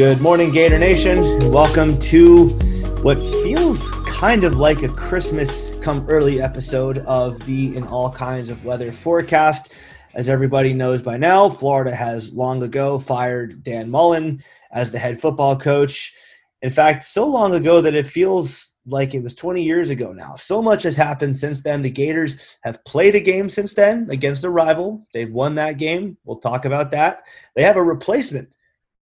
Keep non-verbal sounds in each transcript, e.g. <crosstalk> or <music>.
Good morning, Gator Nation. Welcome to what feels kind of like a Christmas come early episode of the In All Kinds of Weather forecast. As everybody knows by now, Florida has long ago fired Dan Mullen as the head football coach. In fact, so long ago that it feels like it was 20 years ago now. So much has happened since then. The Gators have played a game since then against a rival. They've won that game. We'll talk about that. They have a replacement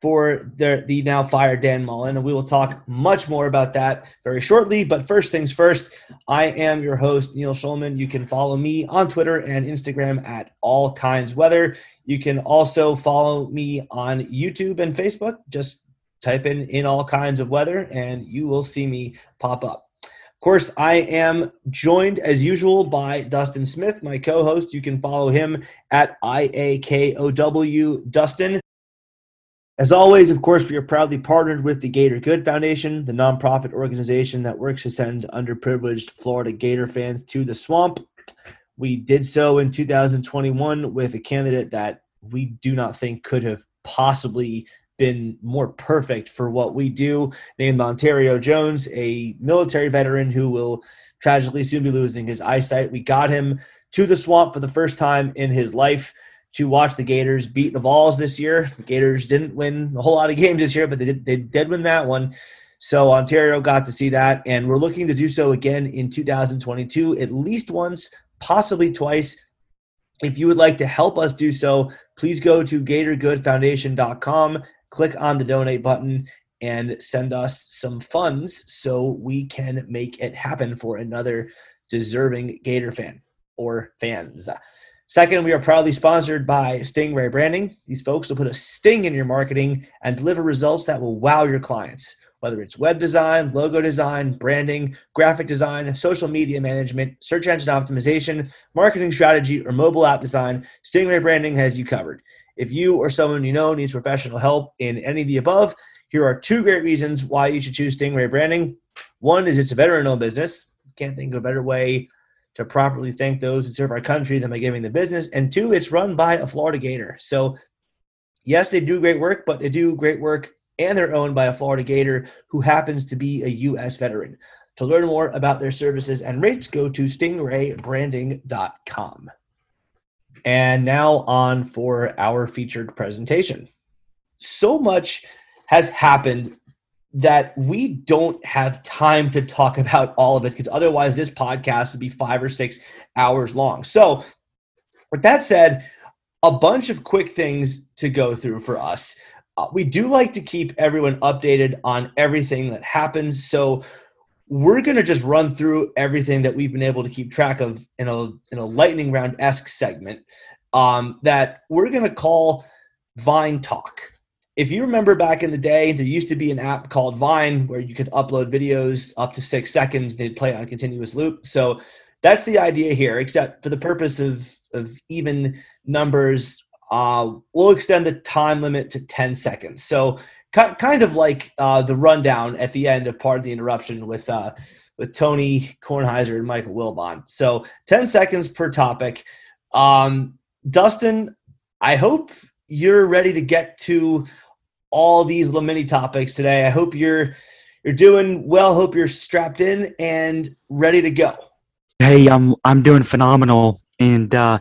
for the, the now fired Dan Mullen, and we will talk much more about that very shortly. But first things first, I am your host, Neil Schulman. You can follow me on Twitter and Instagram at All Kinds Weather. You can also follow me on YouTube and Facebook. Just type in in all kinds of weather and you will see me pop up. Of course, I am joined as usual by Dustin Smith, my co host. You can follow him at IAKOW Dustin. As always, of course, we are proudly partnered with the Gator Good Foundation, the nonprofit organization that works to send underprivileged Florida Gator fans to the swamp. We did so in 2021 with a candidate that we do not think could have possibly been more perfect for what we do, named Ontario Jones, a military veteran who will tragically soon be losing his eyesight. We got him to the swamp for the first time in his life to watch the Gators beat the Vols this year. The Gators didn't win a whole lot of <laughs> games this year, but they did, they did win that one. So Ontario got to see that, and we're looking to do so again in 2022, at least once, possibly twice. If you would like to help us do so, please go to GatorGoodFoundation.com, click on the donate button, and send us some funds so we can make it happen for another deserving Gator fan or fans. Second, we are proudly sponsored by Stingray Branding. These folks will put a sting in your marketing and deliver results that will wow your clients. Whether it's web design, logo design, branding, graphic design, social media management, search engine optimization, marketing strategy, or mobile app design, Stingray Branding has you covered. If you or someone you know needs professional help in any of the above, here are two great reasons why you should choose Stingray Branding. One is it's a veteran owned business. Can't think of a better way to properly thank those who serve our country than by giving the business. And two, it's run by a Florida Gator. So, yes, they do great work, but they do great work and they're owned by a Florida Gator who happens to be a U.S. veteran. To learn more about their services and rates, go to stingraybranding.com. And now on for our featured presentation. So much has happened that we don't have time to talk about all of it because otherwise this podcast would be five or six hours long. So, with that said, a bunch of quick things to go through for us. Uh, we do like to keep everyone updated on everything that happens. So, we're going to just run through everything that we've been able to keep track of in a in a lightning round esque segment um, that we're going to call Vine Talk if you remember back in the day, there used to be an app called Vine where you could upload videos up to six seconds. They'd play on a continuous loop. So that's the idea here, except for the purpose of, of even numbers, uh, we'll extend the time limit to 10 seconds. So kind of like uh, the rundown at the end of part of the interruption with uh, with Tony Kornheiser and Michael Wilbon. So 10 seconds per topic. Um, Dustin, I hope you're ready to get to all these little mini topics today. I hope you're you're doing well. Hope you're strapped in and ready to go. Hey, I'm I'm doing phenomenal, and uh,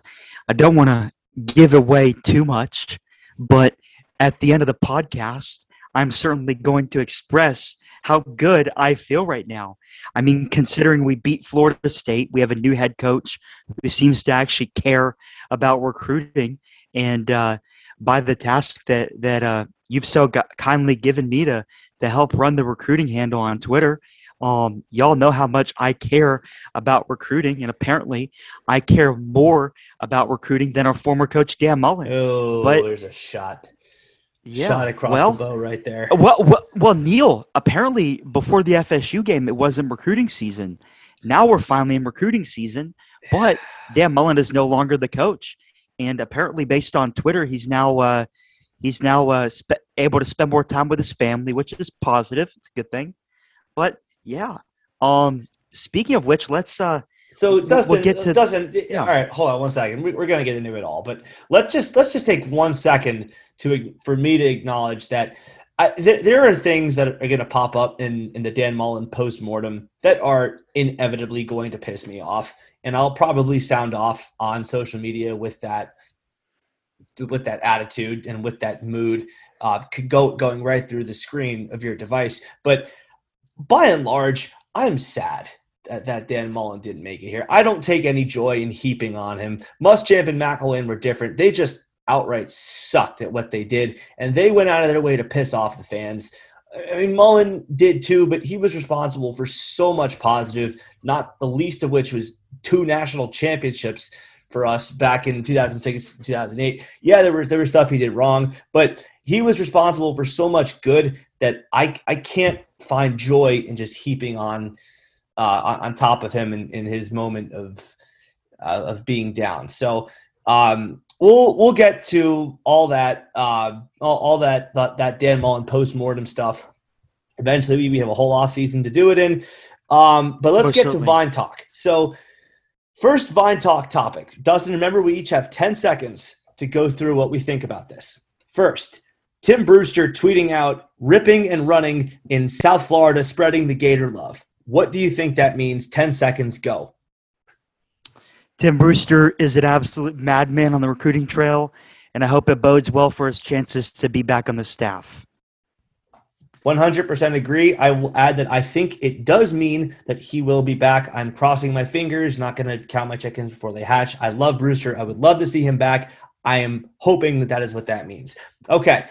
I don't want to give away too much, but at the end of the podcast, I'm certainly going to express how good I feel right now. I mean, considering we beat Florida State, we have a new head coach who seems to actually care about recruiting, and uh, by the task that that uh, you've so got, kindly given me to to help run the recruiting handle on Twitter. Um, y'all know how much I care about recruiting, and apparently, I care more about recruiting than our former coach Dan Mullen. Oh, but, there's a shot. Yeah, shot across well, the bow right there. Well, well, well, Neil. Apparently, before the FSU game, it wasn't recruiting season. Now we're finally in recruiting season, but <sighs> Dan Mullen is no longer the coach and apparently, based on Twitter, he's now uh, he's now uh, spe- able to spend more time with his family, which is positive. It's a good thing. But yeah, um, speaking of which, let's uh, so Dustin, we'll get to, Dustin, yeah. all right, hold on one second. We're going to get into it all, but let's just let's just take one second to for me to acknowledge that I, th- there are things that are going to pop up in, in the Dan Mullen post mortem that are inevitably going to piss me off, and I'll probably sound off on social media with that with that attitude and with that mood, uh, could go going right through the screen of your device. But by and large, I'm sad that, that Dan Mullen didn't make it here. I don't take any joy in heaping on him. Muschamp and McElwain were different. They just outright sucked at what they did, and they went out of their way to piss off the fans. I mean, Mullen did too, but he was responsible for so much positive, not the least of which was two national championships for us back in 2006, 2008. Yeah, there was there was stuff he did wrong, but he was responsible for so much good that I I can't find joy in just heaping on uh, on top of him in, in his moment of uh, of being down. So um, we'll we'll get to all that uh, all, all, that, that that Dan Mullen post mortem stuff. Eventually, we have a whole off season to do it in. Um, but let's get certainly. to Vine talk. So, first Vine talk topic. Dustin, remember we each have ten seconds to go through what we think about this. First, Tim Brewster tweeting out ripping and running in South Florida, spreading the Gator love. What do you think that means? 10 seconds, go. Tim Brewster is an absolute madman on the recruiting trail, and I hope it bodes well for his chances to be back on the staff. 100% agree. I will add that I think it does mean that he will be back. I'm crossing my fingers, not going to count my chickens before they hatch. I love Brewster. I would love to see him back. I am hoping that that is what that means. Okay.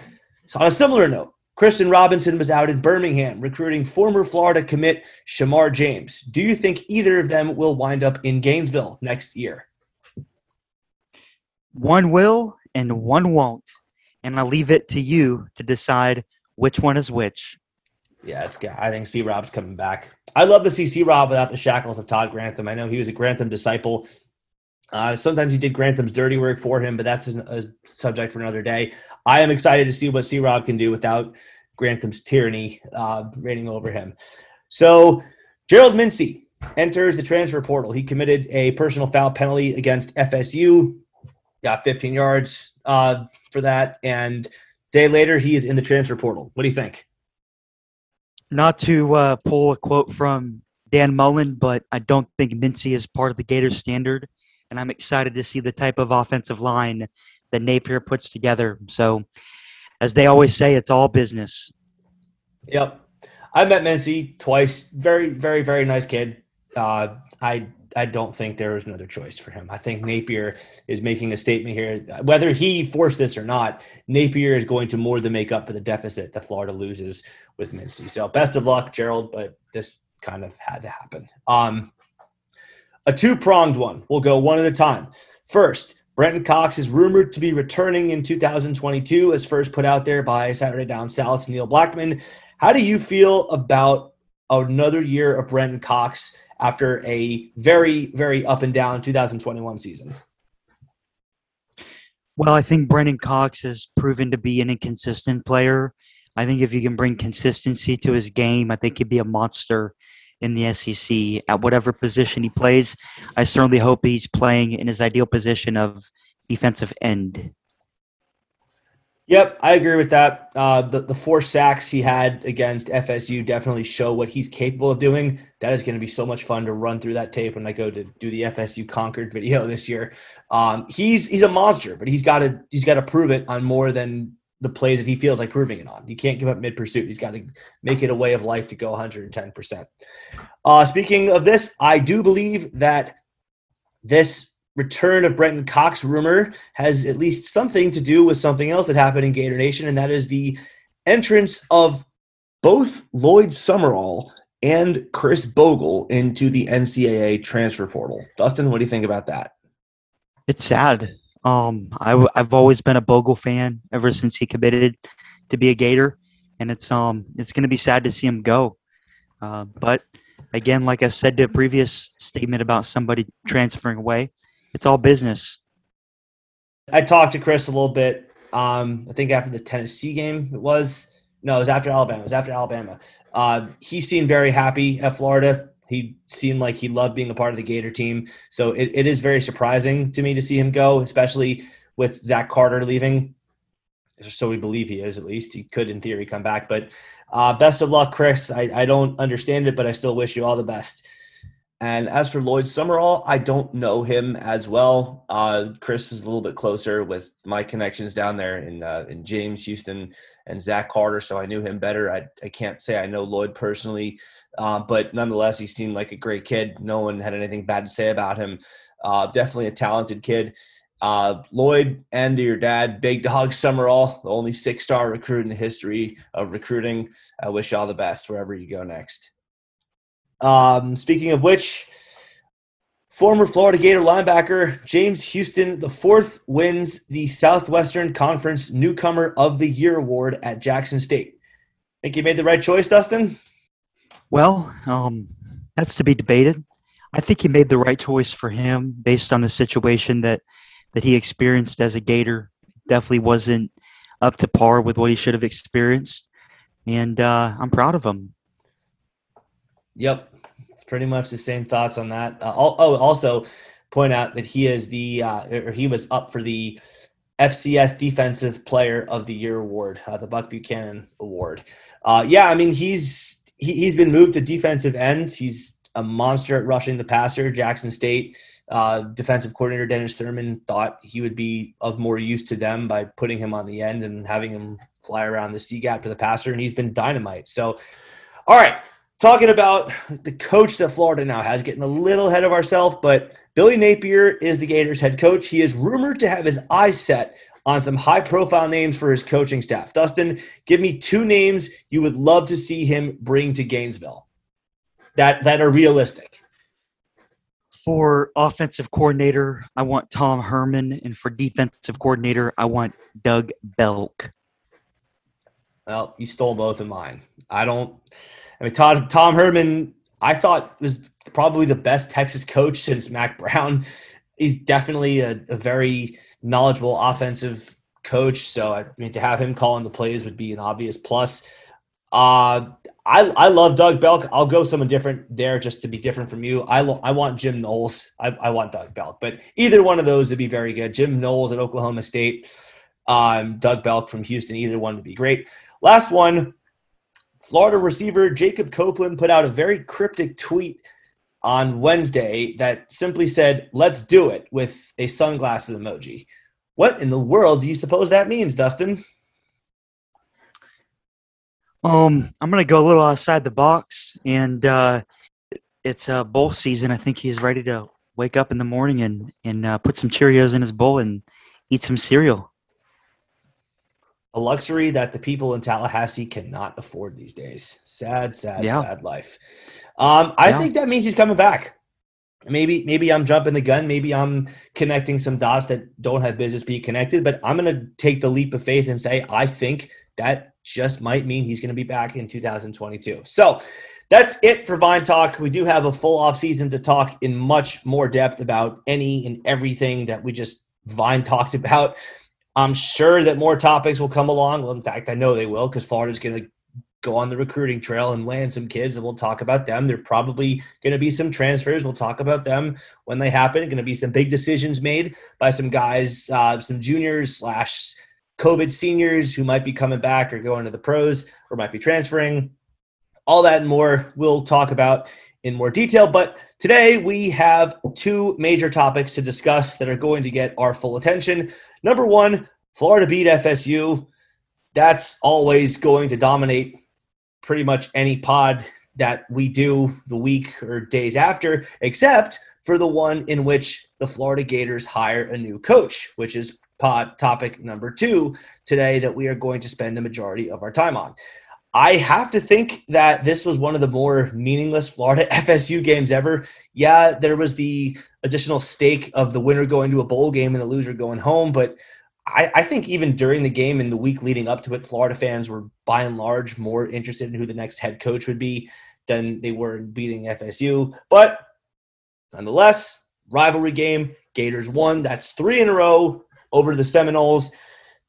So, on a similar note, Christian Robinson was out in Birmingham recruiting former Florida commit Shamar James. Do you think either of them will wind up in Gainesville next year? One will and one won't. And I'll leave it to you to decide which one is which. Yeah, it's I think C Rob's coming back. I love to see C Rob without the shackles of Todd Grantham. I know he was a Grantham disciple. Uh, sometimes he did Grantham's dirty work for him, but that's a, a subject for another day. I am excited to see what C Rob can do without Grantham's tyranny uh, reigning over him. So, Gerald Mincey enters the transfer portal. He committed a personal foul penalty against FSU, got 15 yards uh, for that, and day later he is in the transfer portal. What do you think? Not to uh, pull a quote from Dan Mullen, but I don't think Mincey is part of the Gators standard, and I'm excited to see the type of offensive line that Napier puts together. So, as they always say, it's all business. Yep. I met Mincey twice. Very, very, very nice kid. Uh, I I don't think there was another choice for him. I think Napier is making a statement here. Whether he forced this or not, Napier is going to more than make up for the deficit that Florida loses with Mincey. So best of luck, Gerald, but this kind of had to happen. Um, a two pronged one. We'll go one at a time. First, Brenton Cox is rumored to be returning in 2022, as first put out there by Saturday Down South Neil Blackmon. How do you feel about another year of Brenton Cox after a very, very up and down 2021 season? Well, I think Brenton Cox has proven to be an inconsistent player. I think if you can bring consistency to his game, I think he'd be a monster in the SEC at whatever position he plays. I certainly hope he's playing in his ideal position of defensive end. Yep, I agree with that. Uh, the the four sacks he had against FSU definitely show what he's capable of doing. That is going to be so much fun to run through that tape when I go to do the FSU Concord video <laughs> this year. Um, he's he's a monster, but he's got to he's got to prove it on more than the plays that he feels like proving it on. You can't give up mid pursuit. He's got to make it a way of life to go 110%. Uh, speaking of this, I do believe that this return of Brenton Cox rumor has at least something to do with something else that happened in Gator Nation, and that is the entrance of both Lloyd Summerall and Khris Bogle into the NCAA transfer portal. Dustin, what do you think about that? It's sad. Um, I, have always been a Bogle fan ever since he committed to be a Gator, and it's um it's going to be sad to see him go. Uh, but again, like I said to a previous statement about somebody transferring away, it's all business. I talked to Khris a little bit. Um, I think after the Tennessee game, it was no, it was after Alabama. It was after Alabama. Uh, he seemed very happy at Florida. He seemed like he loved being a part of the Gator team. So it, it is very surprising to me to see him go, especially with Zach Carter leaving. so we believe he is at least. He could, in theory, come back. But uh, best of luck, Khris. I, I don't understand it, but I still wish you all the best. And as for Lloyd Summerall, I don't know him as well. Uh, Khris was a little bit closer with my connections down there in uh, in James, Houston, and Zach Carter, so I knew him better. I, I can't say I know Lloyd personally, uh, but nonetheless, he seemed like a great kid. No one had anything bad to say about him. Uh, definitely a talented kid. Uh, Lloyd and your dad, Big Dog Summerall, the only six star recruit in the history of recruiting. I wish you all the best wherever you go next. Um, speaking of which, former Florida Gator linebacker James Houston the fourth wins the Southwestern Conference Newcomer of the Year award at Jackson State. Think you made the right choice, Dustin? Well, um, that's to be debated. I think he made the right choice for him based on the situation that that he experienced as a Gator. Definitely wasn't up to par with what he should have experienced, and uh, I'm proud of him. Yep, it's pretty much the same thoughts on that. Uh, oh, also point out that he is the uh, or he was up for the FCS Defensive Player of the Year award, uh, the Buck Buchanan Award. Uh, yeah, I mean he's he, he's been moved to defensive end. He's a monster at rushing the passer. Jackson State uh, defensive coordinator Dennis Thurman thought he would be of more use to them by putting him on the end and having him fly around the C gap to the passer, and he's been dynamite. So, all right, talking about the coach that Florida now has, getting a little ahead of ourselves, but Billy Napier is the Gators head coach. He is rumored to have his eyes set on some high profile names for his coaching staff. Dustin, give me two names you would love to see him bring to Gainesville that that are realistic. For offensive coordinator, I want Tom Herman, and for defensive coordinator, I want Doug Belk. Well, you stole both of mine. I don't. I mean, Todd, Tom Herman, I thought was probably the best Texas coach since Mack Brown. He's definitely a, a very knowledgeable offensive coach. So I mean, to have him calling the plays would be an obvious plus. Uh, I, I love Doug Belk. I'll go someone different there just to be different from you. I, lo- I want Jim Knowles. I, I want Doug Belk, but either one of those would be very good. Jim Knowles at Oklahoma State, um, Doug Belk from Houston. Either one would be great. Last one, Florida receiver Jacob Copeland put out a very cryptic tweet on Wednesday that simply said, "Let's do it" with a sunglasses emoji. What in the world do you suppose that means, Dustin? Um, I'm gonna go a little outside the box, and uh, it's a bowl season. I think he's ready to wake up in the morning and and uh, put some Cheerios in his bowl and eat some cereal. A luxury that the people in Tallahassee cannot afford these days. Sad, sad, yeah. sad life. Um, I yeah. think that means he's coming back. Maybe, maybe I'm jumping the gun. Maybe I'm connecting some dots that don't have business be connected. But I'm going to take the leap of faith and say I think that just might mean he's going to be back in 2022. So that's it for Vine Talk. We do have a full off season to talk in much more depth about any and everything that we just Vine talked <laughs> about. I'm sure that more topics will come along. Well, in fact, I know they will because Florida's going to go on the recruiting trail and land some kids and we'll talk about them. There probably going to be some transfers. We'll talk about them when they happen. Going to be some big decisions made by some guys, uh, some juniors slash COVID seniors who might be coming back or going to the pros or might be transferring. All that and more we'll talk about in more detail. But today we have two major topics to discuss that are going to get our full attention. Number one, Florida beat FSU. That's always going to dominate pretty much any pod that we do the week or days after, except for the one in which the Florida Gators hire a new coach, which is pod topic number two today that we are going to spend the majority of our time on. I have to think that this was one of the more meaningless Florida <laughs> FSU games ever. Yeah, there was the additional stake of the winner going to a bowl game and the loser going home, but I, I, think even during the game and the week leading up to it, Florida fans were by and large more interested in who the next head coach would be than they were in beating FSU. But nonetheless, rivalry game. Gators won. That's three in a row over the Seminoles.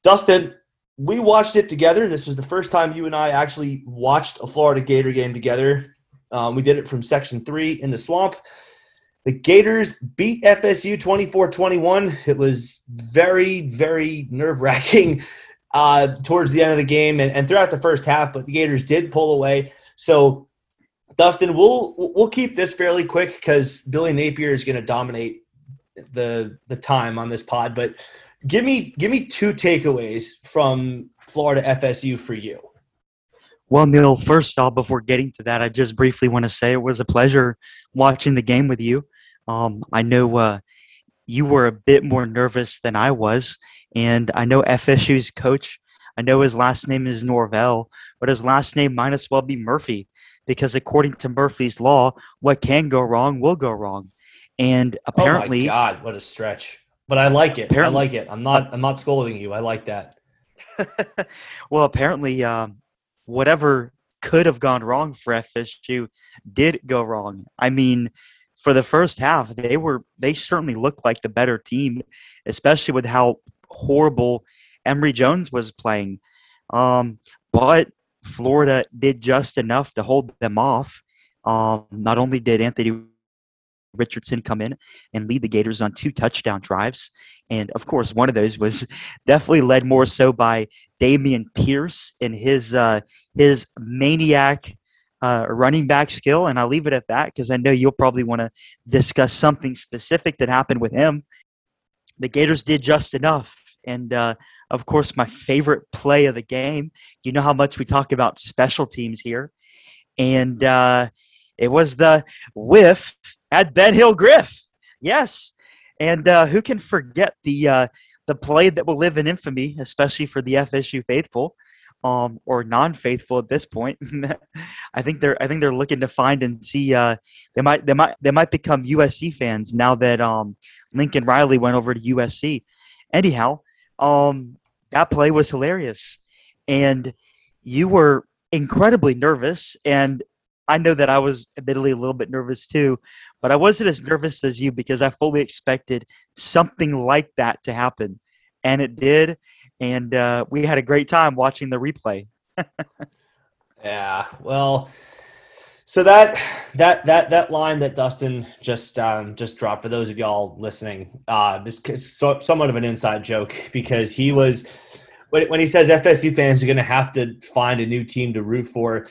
Dustin, we watched it together. This was the first time you and I actually watched a Florida Gator game together. Um, we did it from Section 3 in the swamp. The Gators beat FSU 24 21. It was very, very nerve wracking uh, towards the end of the game and, and throughout the first half, but the Gators did pull away. So, Dustin, we'll we'll keep this fairly quick because Billy Napier is going to dominate the the time on this pod. But give me give me two takeaways from Florida FSU for you. Well, Neil, first off, before getting to that, I just briefly want to say it was a pleasure watching the game with you. Um, I know uh, you were a bit more nervous than I was, and I know FSU's coach. I know his last name is Norvell, but his last name might as well be Murphy because according to Murphy's law, what can go wrong will go wrong. And apparently, oh my God, what a stretch! But I like it. I like it. I'm not. I'm not scolding you. I like that. <laughs> well, apparently, um, whatever could have gone wrong for FSU did go wrong. I mean, for the first half, they were they certainly looked like the better team, especially with how horrible Emory Jones was playing. Um, but Florida did just enough to hold them off. Um, not only did Anthony Richardson come in and lead the Gators on two touchdown drives, and of course, one of those was <laughs> definitely led more so by Dameon Pierce and his uh, his maniac uh, running back skill. And I'll leave it at that because I know you'll probably want to discuss something specific that happened with him. The Gators did just enough, and uh, of course, my favorite play of the game. You know how much we talk about special teams here, and uh, it was the whiff at Ben Hill-Griff. Yes, and uh, who can forget the uh, the play that will live in infamy, especially for the FSU faithful, um, or non-faithful at this point. <laughs> I think they're I think they're looking to find and see. Uh, they might they might they might become USC fans now that um, Lincoln Riley went over to USC. Anyhow, um, that play was hilarious, and you were incredibly nervous, and I know that I was admittedly a little bit nervous too, but I wasn't as nervous as you because I fully expected something like that to happen. And it did. And uh, we had a great time watching the replay. <laughs> yeah. Well, so that that that that line that Dustin just um, just dropped for those of y'all listening uh, is so, somewhat of an inside joke because he was when, when he says FSU fans are going to have to find a new team to root for.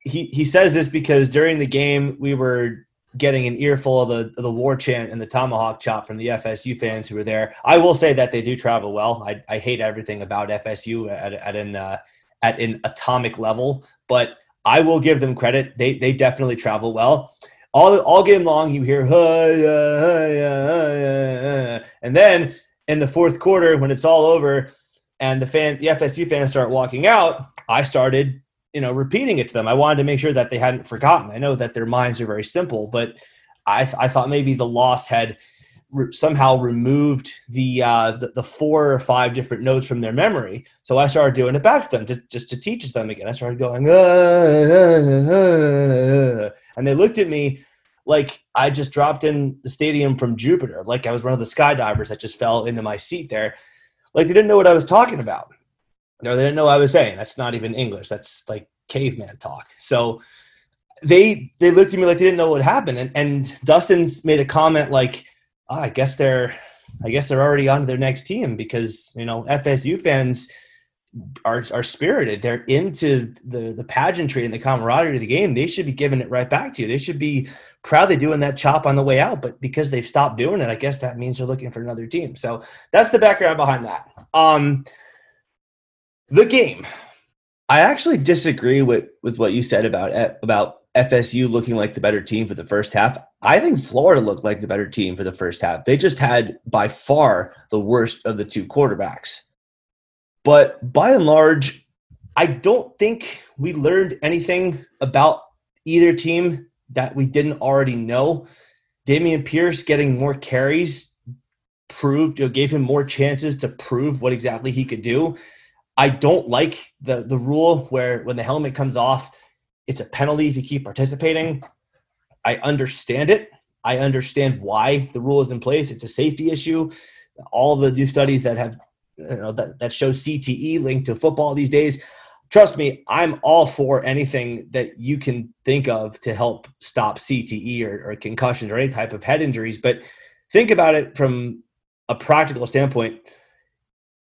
He he says this because during the game we were getting an earful of the of the war chant and the tomahawk chop from the FSU fans who were there. I will say that they do travel well. I, I hate everything about FSU at, at an uh, at an atomic level, but I will give them credit. They they definitely travel well. All all game long, you hear uh, uh, uh, and then in the fourth quarter when it's all over and the fan the FSU fans start walking out, I started you know repeating it to them. I wanted to make sure that they hadn't forgotten. I know that their minds are very simple but i, th- I thought maybe the loss had re- somehow removed the, uh, the, the four or five different notes from their memory. So i started doing it back to them to, just to teach them again. I started going uh, uh, uh, and they looked at me like i just dropped in the stadium from jupiter like i was one of the skydivers that just fell into my seat there. Like they didn't know what i was talking about no, they didn't know what I was saying. That's not even English. That's like caveman talk. So they they looked at me like they didn't know what happened. And and Dustin's made a comment like, oh, I guess they're I guess they're already on to their next team because you know FSU fans are are spirited. They're into the the pageantry and the camaraderie of the game. They should be giving it right back to you. They should be proudly doing that chop on the way out. But because they've stopped doing it, I guess that means they're looking for another team. So that's the background behind that. Um, the game. I actually disagree with, with what you said about eh, about FSU looking like the better team for the first half. I think Florida looked like the better team for the first half. They just had by far the worst of the two quarterbacks. But by and large, I don't think we learned anything about either team that we didn't already know. Dameon Pierce getting more carries proved, you know, gave him more chances to prove what exactly he could do. I don't like the the rule where when the helmet comes off, it's a penalty if you keep participating. I understand it. I understand why the rule is in place. It's a safety issue. All the new studies that have you know that, that show CTE linked to football these days. Trust me, I'm all for anything that you can think of to help stop CTE or, or concussions or any type of head injuries. But think about it from a practical standpoint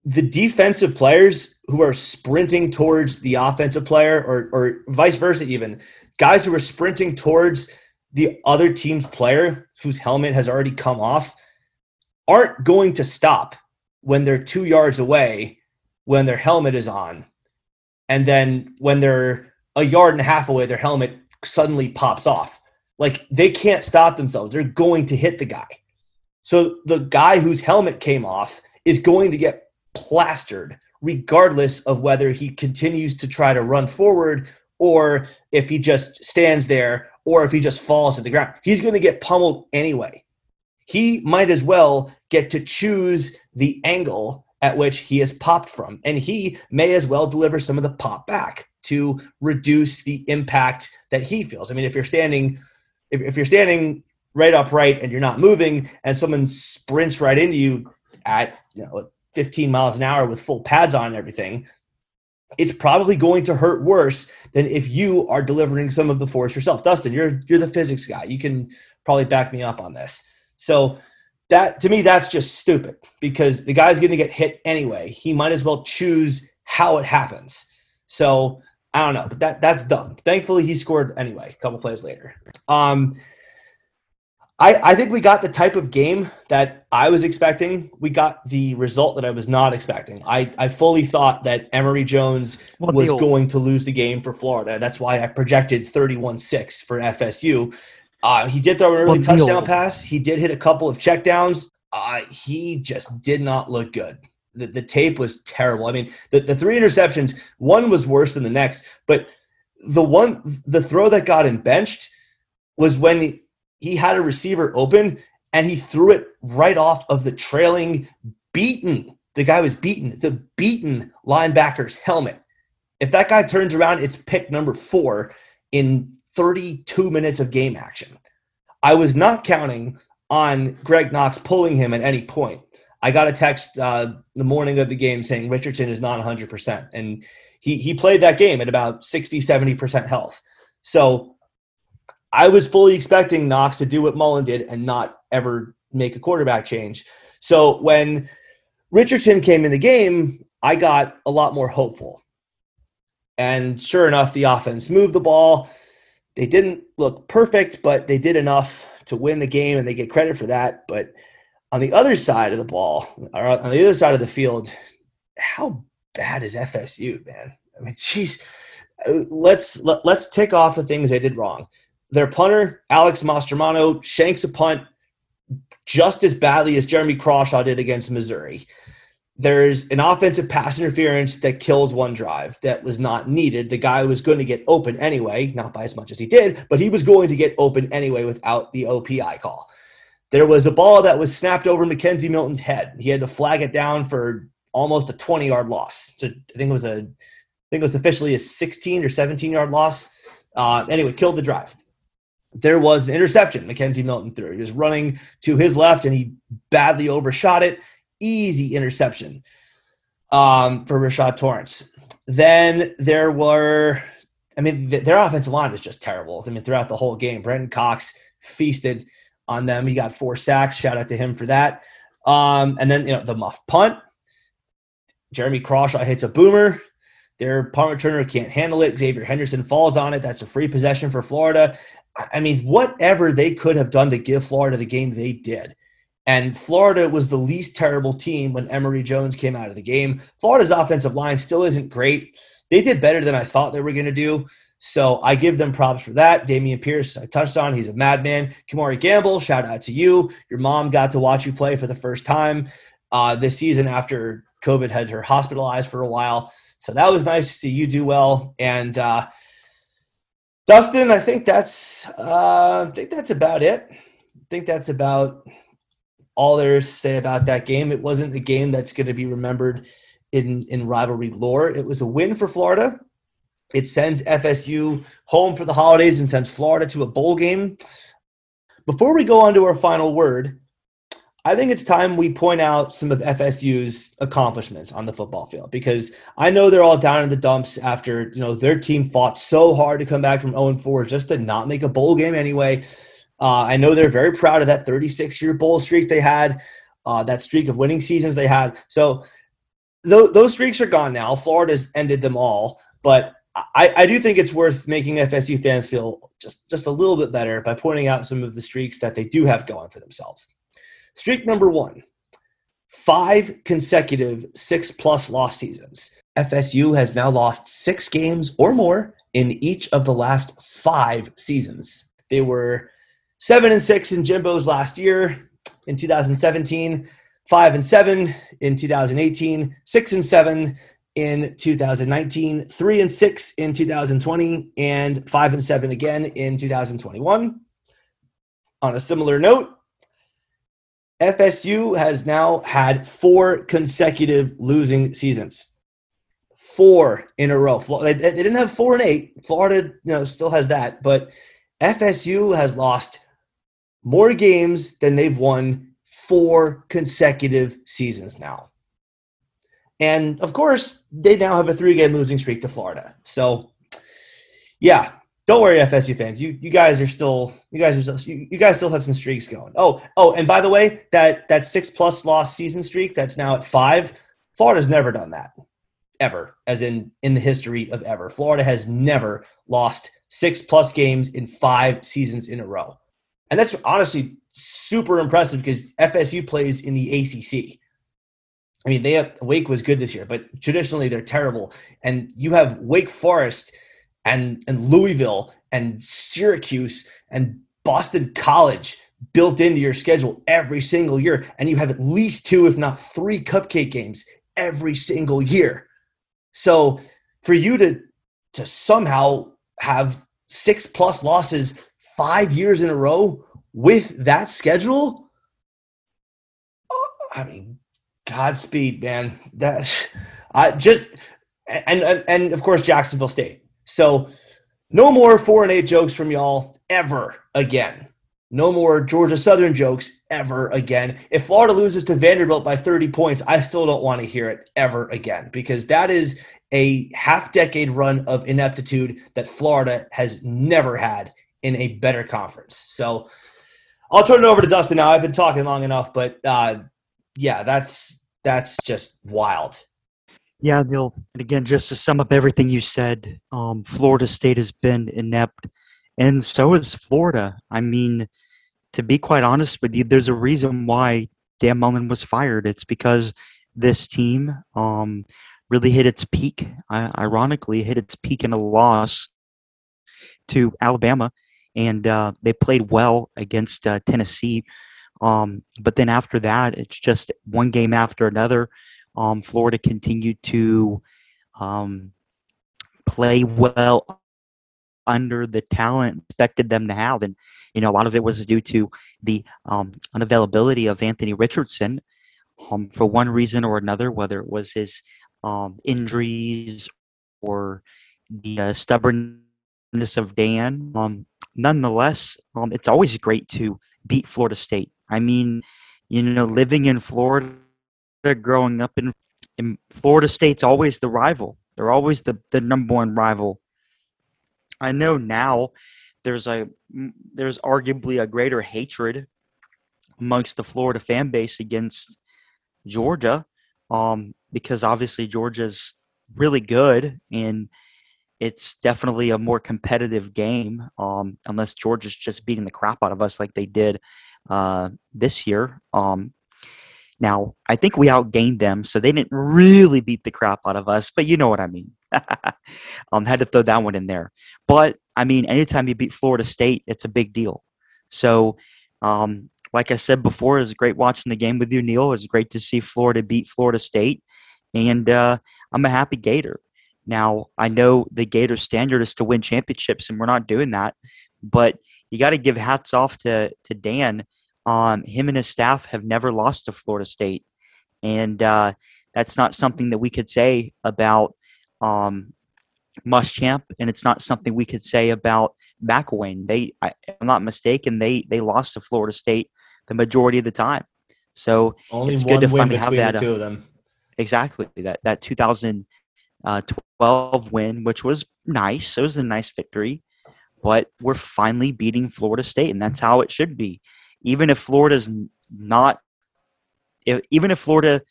the defensive players who are sprinting towards the offensive player, or or vice versa, even guys who are sprinting towards the other team's player whose helmet has already come off, aren't going to stop when they're two yards away when their helmet is on, and then when they're a yard and a half away, their helmet suddenly pops off. Like they can't stop themselves; they're going to hit the guy. So the guy whose helmet came off is going to get plastered regardless of whether he continues to try to run forward or if he just stands there or if he just falls to the ground. He's going to get pummeled anyway. He might as well get to choose the angle at which he is popped from, and he may as well deliver some of the pop back to reduce the impact that he feels. I mean, if you're standing, if, if you're standing right upright and you're not moving, and someone sprints right into you at you know 15 miles an hour with full pads on and everything, it's probably going to hurt worse than if you are delivering some of the force yourself. Dustin, you're you're the physics guy. You can probably back me up on this. So that to me that's just stupid because the guy's going to get hit anyway. He might as well choose how it happens. So I don't know, but that that's dumb. Thankfully, he scored anyway. A couple plays later. Um, I, I think we got the type of game that I was expecting. We got the result that I was not expecting. I, I fully thought that Emory Jones was going to lose the game for Florida. That's why I projected 31 6 for FSU. Uh, he did throw an early touchdown pass. He did hit a couple of checkdowns. Uh, he just did not look good. The, the tape was terrible. I mean, the, the three interceptions, one was worse than the next, but the one, the throw that got him benched was when he had a receiver open and he threw it right off of the trailing, beaten. The guy was beaten, the beaten linebacker's helmet. If that guy turns around, it's pick number four in 32 minutes of game action. I was not counting on Greg Knox pulling him at any point. I got a text uh, the morning of the game saying Richardson is not 100%. And he, he played that game at about 60, 70% health. So I was fully expecting Knox to do what Mullen did and not ever make a quarterback change. So when Richardson came in the game, I got a lot more hopeful. And sure enough, the offense moved the ball. They didn't look perfect, but they did enough to win the game, and they get credit for that. But on the other side of the ball, or on the other side of the field, how bad is FSU, man? I mean, geez, uh, let's let, us let us tick off the things they did wrong their punter, Alex Mastromanno, shanks a punt just as badly as Jeremy Crawshaw did against Missouri. There's an offensive pass interference that kills one drive that was not needed. The guy was going to get open anyway, not by as much as he did, but he was going to get open anyway without the OPI call. There was a ball that was snapped over McKenzie Milton's head. He had to flag it down for almost a 20 yard loss. So I think it was a, I think it was officially a 16 or 17 yard loss. Uh, anyway, killed the drive there was an interception McKenzie Milton threw. He was running to his left and he badly overshot it. Easy interception um, for Rashad Torrence. Then there were, I mean, their offensive line is just terrible. I mean, throughout the whole game, Brenton Cox feasted on them. He got four sacks. Shout out to him for that. Um, and then, you know, the muff punt. Jeremy Crawshaw hits a boomer. Their punt returner can't handle it. Xavier Henderson falls on it. That's a free possession for Florida. I mean, whatever they could have done to give Florida the game, they did. And Florida was the least terrible team when Emory Jones came out of the game. Florida's offensive line still isn't great. They did better than I thought they were going to do. So I give them props for that. Dameon Pierce, I touched on, he's a madman. Kemore Gamble, shout out to you. Your mom got to watch you play for the first time uh, this season after COVID had her hospitalized for a while. So that was nice to see you do well. And uh, Dustin, I think that's uh, I think that's about it. I think that's about all there is to say about that game. It wasn't a game that's going to be remembered in in rivalry lore. It was a win for Florida. It sends FSU home for the holidays and sends Florida to a bowl game. Before we go on to our final word, I think it's time we point out some of FSU's accomplishments on the football field because I know they're all down in the dumps after you know their team fought so hard to come back from 0 4 just to not make a bowl game anyway. Uh, I know they're very proud of that 36 year bowl streak they had, uh, that streak of winning seasons they had. So th- those streaks are gone now. Florida's ended them all, but I, I do think it's worth making FSU fans feel just, just a little bit better by pointing out some of the streaks that they do have going for themselves. Streak number one five consecutive six plus loss seasons. FSU has now lost six games or more in each of the last five seasons. They were seven and six in Jimbo's last year in 2017, five and seven in 2018, six and seven in 2019, three and six in 2020, and five and seven again in 2021. On a similar note, FSU has now had four consecutive losing seasons. Four in a row. They didn't have four and eight. Florida, you know, still has that, but FSU has lost more games than they've won four consecutive seasons now. And of course, they now have a three game losing streak to Florida. So, yeah, don't worry, FSU fans. You you guys are still you guys are still, you, you guys still have some streaks going. Oh oh, and by the way, that that six plus loss season streak that's now at five. Florida's never done that ever, as in in the history of ever. Florida has never lost six plus games in five seasons in a row, and that's honestly super impressive because FSU plays in the ACC. I mean, they have, Wake was good this year, but traditionally they're terrible. And you have Wake Forest and and Louisville and Syracuse and Boston College built into your schedule every single year, and you have at least two, if not three, cupcake games every single year. So for you to to somehow have six plus losses five years in a row with that schedule, uh, I mean, Godspeed, man. That's <laughs> I just and, and and of course Jacksonville State. So no more four and eight jokes from y'all ever again. No more Georgia Southern jokes ever again. If Florida loses to Vanderbilt by 30 points, I still don't want to hear it ever again because that is a half decade run of ineptitude that Florida has never had in a better conference. So I'll turn it over to Dustin now. I've been talking long enough, but uh, yeah, that's that's just wild. Yeah, Neil. And again, just to sum up everything you said, um, Florida State has been inept, and so is Florida. I mean, to be quite honest with you, there's a reason why Dan Mullen was fired. It's because this team um, really hit its peak. Ironically, hit its peak in a loss to Alabama, and uh, they played well against uh, Tennessee. Um, but then after that, it's just one game after another. Um, Florida continued to um, play well under the talent expected them to have, and you know a lot of it was due to the um, unavailability of Anthony Richardson um, for one reason or another, whether it was his um, injuries or the uh, stubbornness of Dan. Um, nonetheless, it's always great to beat Florida State. I mean, you know, living in Florida, growing up in, in Florida State's always the rival. They're always the, the number one rival. I know now there's a there's arguably a greater hatred amongst the Florida fan base against Georgia, um, because obviously Georgia's really good and it's definitely a more competitive game. Um, unless Georgia's just beating the crap out of us like they did uh, this year. Um, now, I think we outgained them, so they didn't really beat the crap out of us, but you know what I mean. <laughs> um, had to throw that one in there. But I mean, anytime you beat Florida State, it's a big deal. So, um, like I said before, it was great watching the game with you, Neil. It was great to see Florida beat Florida State, and uh, I'm a happy Gator. Now, I know the Gator standard is to win championships, and we're not doing that, but you got to give hats off to to Dan. Um, him and his staff have never lost to Florida State, and uh, that's not something that we could say about um, Muschamp, and it's not something we could say about McElwain. They, I, am not mistaken, they they lost to Florida State the majority of the time. So only it's good to finally have that. The two uh, of them. Exactly that that 2012 uh, win, which was nice. It was a nice victory but we're finally beating Florida State, and that's how it should be. Even if Florida's not, if, even if Florida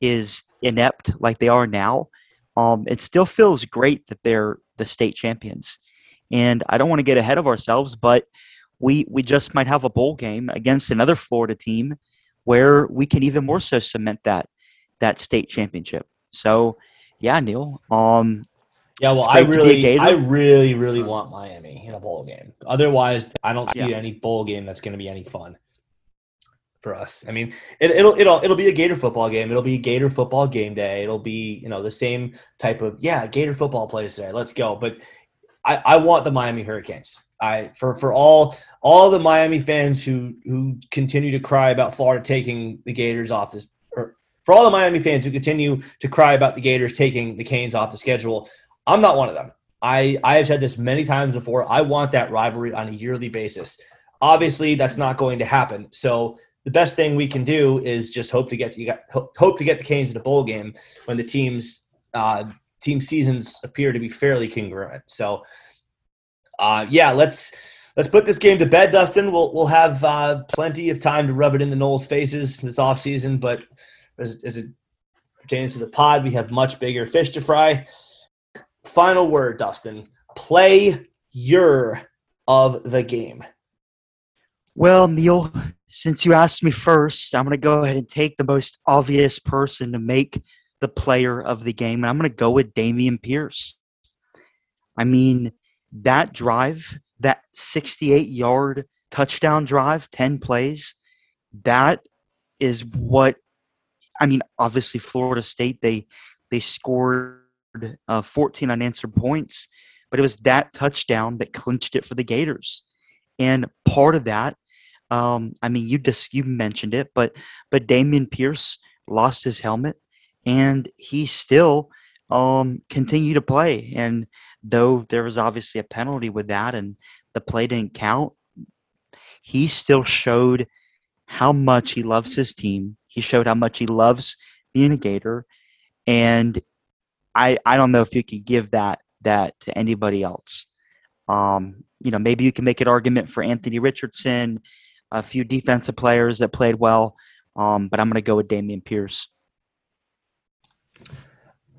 is inept like they are now, um, it still feels great that they're the state champions. And I don't want to get ahead of ourselves, but we we just might have a bowl game against another Florida team where we can even more so cement that that state championship. So, yeah, Neil. Um, yeah, well, I really, I really, really want Miami in a bowl game. Otherwise, I don't see yeah. any bowl game that's going to be any fun for us. I mean, it, it'll it'll it'll be a Gator football game. It'll be Gator football game day. It'll be you know the same type of yeah Gator football plays today. Let's go. But I, I want the Miami Hurricanes. I for for all all the Miami fans who who continue to cry about Florida taking the Gators off this, or for all the Miami fans who continue to cry about the Gators taking the Canes off the schedule, I'm not one of them. I I have said this many times before. I want that rivalry on a yearly basis. Obviously, that's not going to happen. So the best thing we can do is just hope to get to, hope to get the Canes in a bowl game when the teams uh, team seasons appear to be fairly congruent. So, uh, yeah, let's let's put this game to bed, Dustin. We'll we'll have uh, plenty of time to rub it in the Noles' faces this off season, but as, as it pertains to the pod, we have much bigger fish to fry. Final word, Dustin. Play your of the game. Well, Neil, since you asked me first, I'm going to go ahead and take the most obvious person to make the player of the game, and I'm going to go with Dameon Pierce. I mean, that drive, that 68 yard touchdown drive, 10 plays, that is what I mean, obviously Florida State they they scored uh, 14 unanswered points, but it was that touchdown that clinched it for the Gators. And part of that um, I mean, you just you mentioned it, but but Dameon Pierce lost his helmet, and he still um, continued to play. And though there was obviously a penalty with that, and the play didn't count, he still showed how much he loves his team. He showed how much he loves being a Gator, and I I don't know if you could give that that to anybody else. Um, you know, maybe you can make an argument for Anthony Richardson a few defensive players that played well, um, but I'm going to go with Dameon Pierce.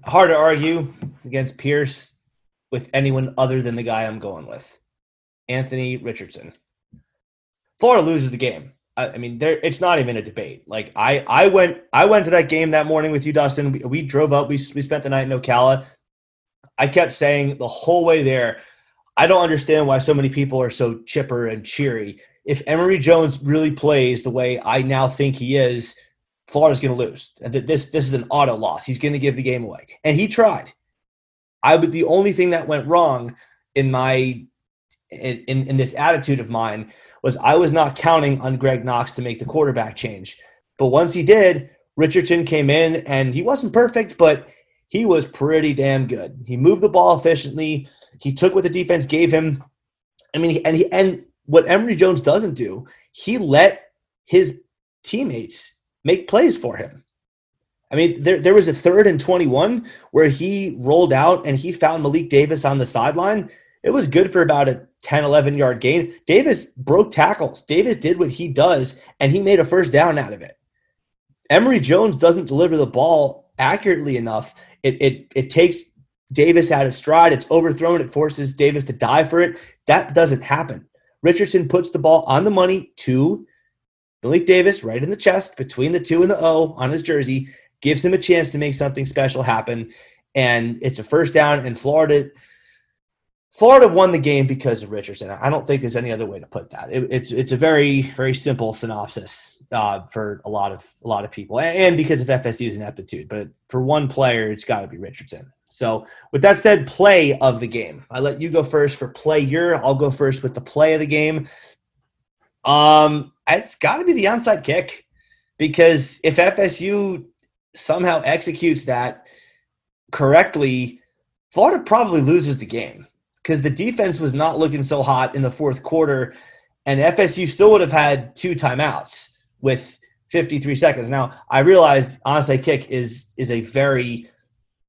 Hard to argue against Pierce with anyone other than the guy I'm going with, Anthony Richardson. Florida loses the game. I, mean, there it's not even a debate. Like I, I went, I went to that game that morning with you, Dustin. We, we drove up. We we spent the night in Ocala. I kept saying the whole way there. I don't understand why so many people are so chipper and cheery if Emory Jones really plays the way I now think he is, Florida's going to lose. And this this is an auto loss. He's going to give the game away, and he tried. I would the only thing that went wrong in my in, in, this attitude of mine was I was not counting on Greg Knox to make the quarterback change. But once he did, Richardson came in and he wasn't perfect, but he was pretty damn good. He moved the ball efficiently. He took what the defense gave him. I mean, and he and what Emory Jones doesn't do, he let his teammates make plays for him. I mean, there, there was a third and 21 where he rolled out and he found Malik Davis on the sideline. It was good for about a 10, 11 yard gain. Davis broke tackles. Davis did what he does, and he made a first down out of it. Emory Jones doesn't deliver the ball accurately enough. It, it, it takes Davis out of stride. It's overthrown. It forces Davis to die for it. That doesn't happen. Richardson puts the ball on the money to Malik Davis right in the chest between the two and the O on his jersey, gives him a chance to make something special happen. And it's a first down, and Florida. Florida won the game because of Richardson. I don't think there's any other way to put that. It, it's it's a very very simple synopsis uh, for a lot of a lot of people, and because of FSU's ineptitude. But for one player, it's got to be Richardson. So, with that said, play of the game. I let you go first for play your. I'll go first with the play of the game. Um, it's got to be the onside kick because if FSU somehow executes that correctly, Florida probably loses the game because the defense was not looking so hot in the fourth quarter, and FSU still would have had two timeouts with 53 seconds. Now, I realize onside kick is is a very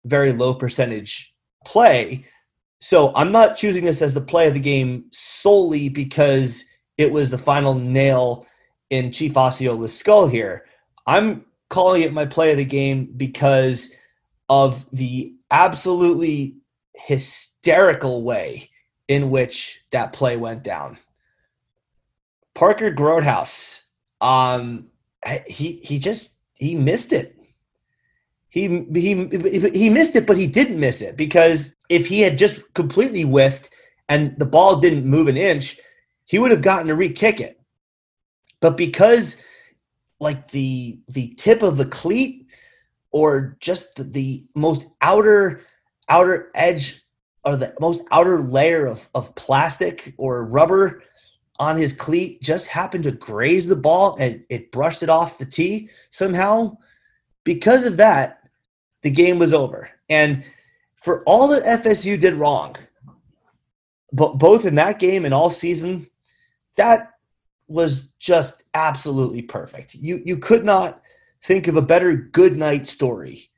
very low percentage play. So I'm not choosing this as the play of the game solely because it was the final nail in Chief Osceola's skull here. I'm calling it my play of the game because of the absolutely hysterical way in which that play went down. Parker Grothaus, um, he he just he missed it. He he he missed it, but he didn't miss it because if he had just completely whiffed and the ball didn't move an inch, he would have gotten to re-kick it. But because like the the tip of the cleat or just the, the most outer outer edge or the most outer layer of, of plastic or rubber on his cleat just happened to graze the ball and it brushed it off the tee somehow. Because of that, the game was over. And for all that FSU did wrong, but both in that game and all season, that was just absolutely perfect. You you could not think of a better good night story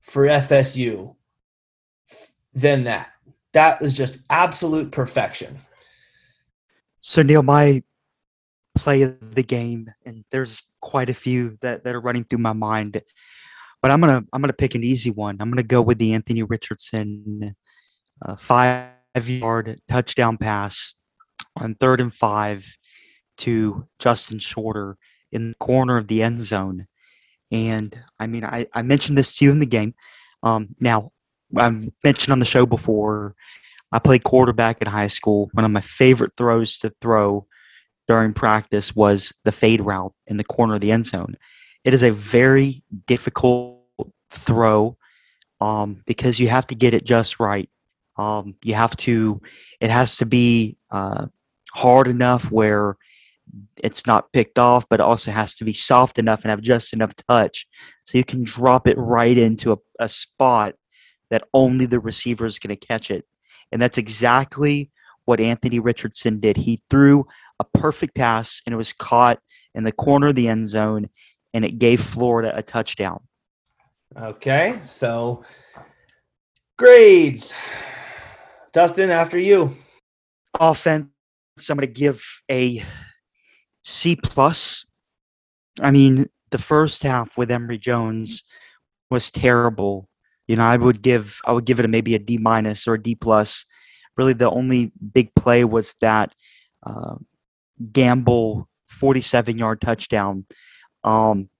for FSU than that. That was just absolute perfection. So Neil, my play of the game, and there's quite a few that, that are running through my mind. But I'm gonna I'm gonna pick an easy one. I'm gonna go with the Anthony Richardson uh, five yard touchdown pass on third and five to Justin Shorter in the corner of the end zone. And I mean, I, I mentioned this to you in the game. Um, now, I've mentioned on the show before, I played quarterback in high school. One of my favorite throws to throw during practice was the fade route in the corner of the end zone. It is a very difficult throw um, because you have to get it just right. Um, you have to, it has to be uh, hard enough where it's not picked off, but it also has to be soft enough and have just enough touch so you can drop it right into a, a spot that only the receiver is going to catch it. And that's exactly what Anthony Richardson did. He threw a perfect pass and it was caught in the corner of the end zone and it gave Florida a touchdown. Okay, so grades. Dustin, after you. Offense, I'm going to give a C plus. I mean, the first half with Emory Jones was terrible. You know, I would give I would give it a, maybe a D minus or a D plus. Really, the only big play was that uh, gamble 47 yard touchdown. Um,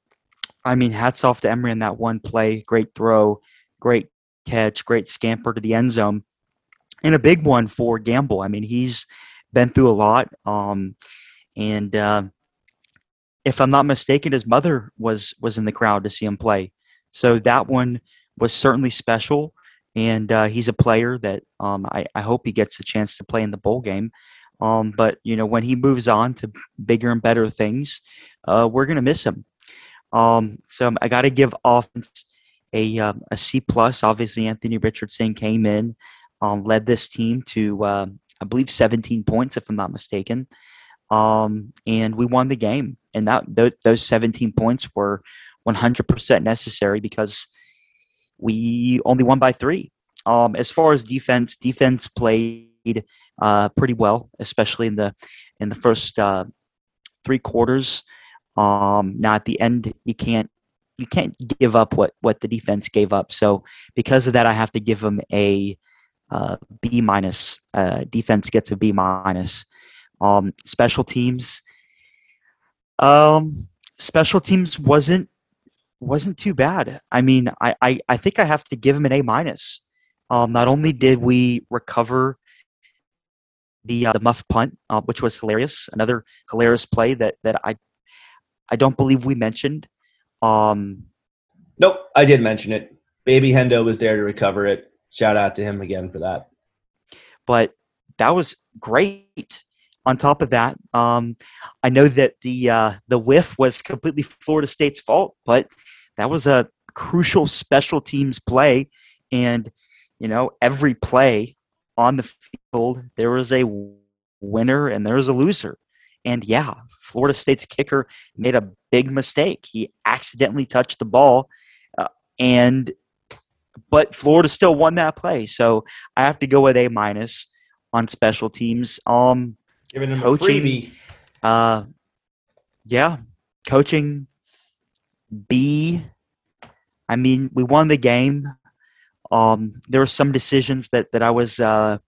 I mean, hats off to Emory in that one play. Great throw, great catch, great scamper to the end zone, and a big one for Gamble. I mean, he's been through a lot. Um, and uh, if I'm not mistaken, his mother was was in the crowd to see him play. So that one was certainly special, and uh, he's a player that um, I, I, hope he gets a chance to play in the bowl game. Um, but you know, when he moves on to bigger and better things, uh, we're gonna miss him. Um, so I got to give offense a uh, a C plus. Obviously, Anthony Richardson came in, um, led this team to uh, I believe 17 points, if I'm not mistaken um, and we won the game. And that th- those 17 points were 100% necessary because we only won by three. Um, as far as defense, defense played uh, pretty well, especially in the in the first uh, three quarters. Um, now at the end, you can't you can't give up what what the defense gave up. So because of that, I have to give them a uh, B minus. Uh, defense gets a B minus. Um, special teams, um, special teams wasn't wasn't too bad. I mean, I, I, I think I have to give him an A minus. Um, not only did we recover the uh, the muff punt, uh, which was hilarious, another hilarious play that that I I don't believe we mentioned. Um, nope, I did mention it. Baby Hendo was there to recover it. Shout out to him again for that. But that was great on top of that, um, I know that the uh, the whiff was completely Florida State's fault, but that was a crucial special teams play, and you know every play on the field there was a winner and there was a loser, and yeah, Florida State's kicker made a big mistake. He accidentally touched the ball, uh, and but Florida still won that play. So I have to go with a minus on special teams. Um, Giving him coaching, a freebie. Uh, yeah, coaching. B. I mean, we won the game. Um, there were some decisions that that I was uh,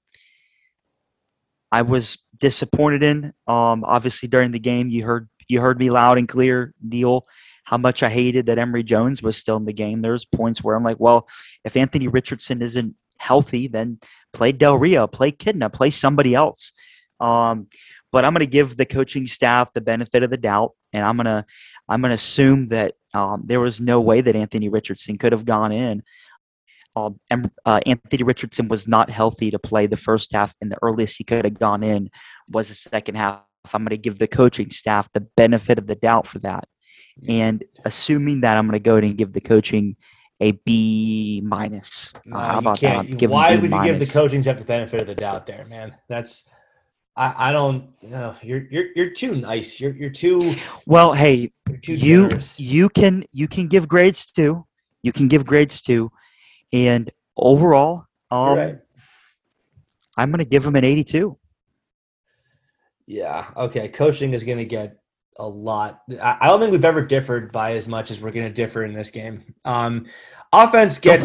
I was disappointed in. Um, obviously, during the game, you heard you heard me loud and clear, Neil, how much I hated that Emory Jones was still in the game. There's points where I'm like, well, if Anthony Richardson isn't healthy, then play Del Rio, play Kitna, play somebody else. Um, but I'm going to give the coaching staff the benefit of the doubt, and I'm going to I'm going to assume that um, there was no way that Anthony Richardson could have gone in. Um, and, uh, Anthony Richardson was not healthy to play the first half, and the earliest he could have gone in was the second half. I'm going to give the coaching staff the benefit of the doubt for that. And assuming that, I'm going to go ahead and give the coaching a B minus. Uh, how about that? Why would you give the coaching staff the benefit of the doubt there, man? That's I, I don't you know you're you're you're too nice. You're you're too well. Hey, too you generous. you can you can give grades too. You can give grades too, and overall, um, right. I'm going to give him an 82. Yeah. Okay. Coaching is going to get a lot. I don't think we've ever differed by as much as we're going to differ in this game. Um, offense gets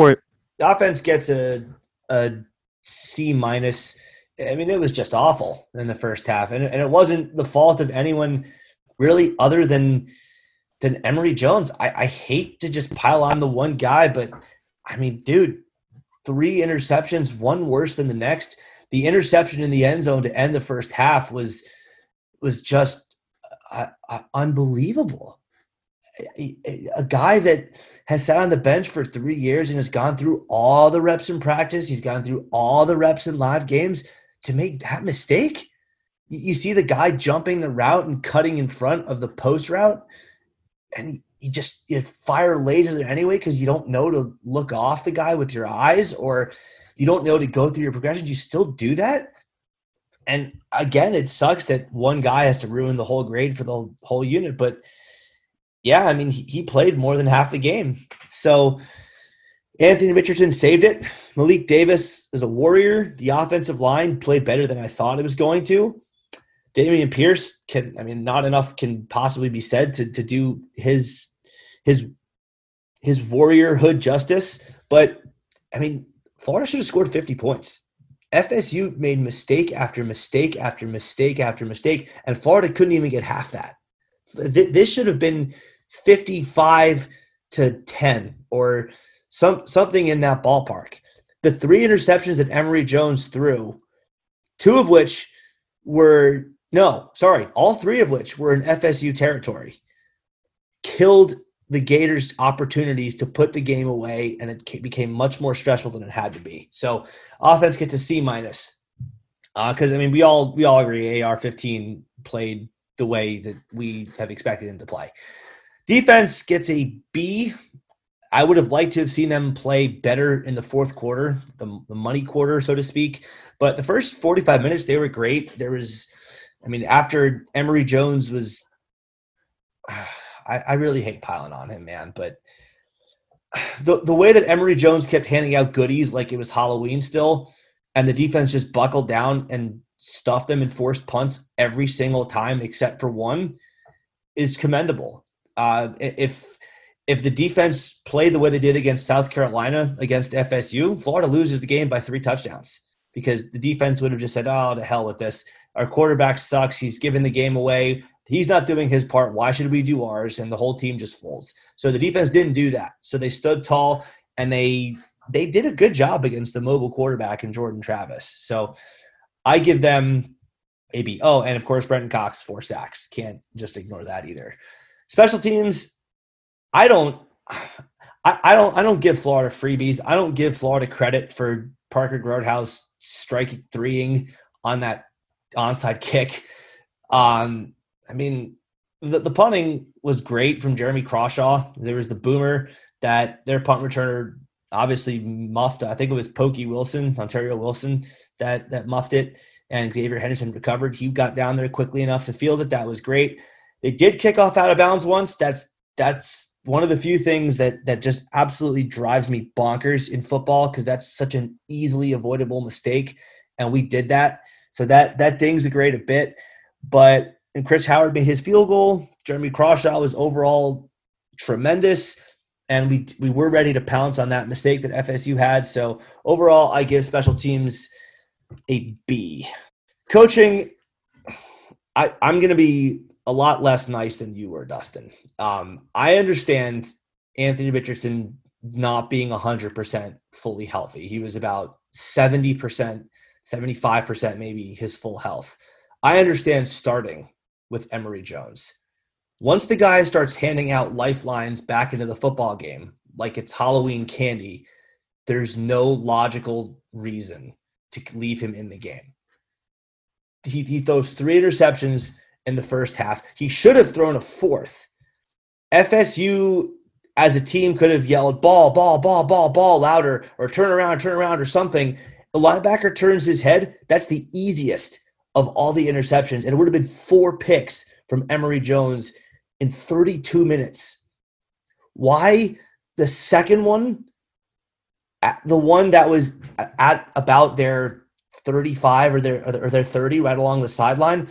offense gets a a C minus. I mean, it was just awful in the first half, and and it wasn't the fault of anyone really other than than Emory Jones. I, I hate to just pile on the one guy, but I mean, dude, three interceptions, one worse than the next. The interception in the end zone to end the first half was was just uh, uh, unbelievable. A, a, a, guy that has sat on the bench for three years and has gone through all the reps in practice, he's gone through all the reps in live games to make that mistake. You, see the guy jumping the route and cutting in front of the post route, and you just you fire later anyway because you don't know to look off the guy with your eyes or you don't know to go through your progressions. You still do that and again, it sucks that one guy has to ruin the whole grade for the whole unit. But yeah, I mean, he played more than half the game. So Anthony Richardson saved it. Malik Davis is a warrior. The offensive line played better than I thought it was going to. Dameon Pierce can, I mean, not enough can possibly be said to, to do his his his warriorhood justice. But I mean, Florida should have scored 50 points. FSU made mistake after mistake after mistake after mistake, and Florida couldn't even get half that. This should have been 55 to 10 or some something in that ballpark. The three interceptions that Emory Jones threw, two of which were no, sorry, all three of which were in FSU territory, killed the Gators' opportunities to put the game away, and it became much more stressful than it had to be. So, offense gets a C minus because uh, I mean we all we all agree AR-15 played the way that we have expected him to play. Defense gets a B. I would have liked to have seen them play better in the fourth quarter, the, the money quarter, so to speak. But the first 45 minutes, they were great. There was, I mean, after Emory Jones was. <sighs> I, I really hate piling on him, man. But <sighs> the the way that Emory Jones kept handing out goodies like it was Halloween still, and the defense just buckled down and stuffed them and forced punts every single time except for one, is commendable. Uh, if if the defense played the way they did against South Carolina against FSU, Florida loses the game by three touchdowns because the defense would have just said, "Oh, to hell with this. Our quarterback sucks. He's giving the game away he's not doing his part. Why should we do ours? And the whole team just folds. So the defense didn't do that. So they stood tall and they they did a good job against the mobile quarterback in Jordan Travis. So I give them a B. Oh, and of course Brenton Cox four sacks. Can't just ignore that either. Special teams, I don't. I, I don't. I don't give Florida freebies. I don't give Florida credit for Parker Grothaus striking threeing on that onside kick. Um, I mean, the, the punting was great from Jeremy Crawshaw. There was the boomer that their punt returner obviously muffed. I think it was Pokey Wilson, Ontaria Wilson, that that muffed it, and Xavier Henderson recovered. He got down there quickly enough to field it. That was great. They did kick off out of bounds once. That's that's one of the few things that that just absolutely drives me bonkers in football because that's such an easily avoidable mistake, and we did that. So that that dings a great a bit, but and Chris Howard made his field goal. Jeremy Crawshaw was overall tremendous. And we we were ready to pounce on that mistake that FSU had. So overall, I give special teams a B. Coaching, I, I'm going to be a lot less nice than you were, Dustin. Um, I understand Anthony Richardson not being 100% fully healthy. He was about 70%, 75% maybe his full health. I understand starting with Emory Jones. Once the guy starts handing out lifelines back into the football game, like it's Halloween candy, there's no logical reason to leave him in the game. He, he throws three interceptions in the first half. He should have thrown a fourth. FSU as a team could have yelled ball, ball, ball, ball, ball louder or turn around, turn around or something. The linebacker turns his head. That's the easiest of all the interceptions. And it would have been four picks from Emory Jones in 32 minutes. Why the second one, the one that was at about their 35 or their, or their 30 right along the sideline,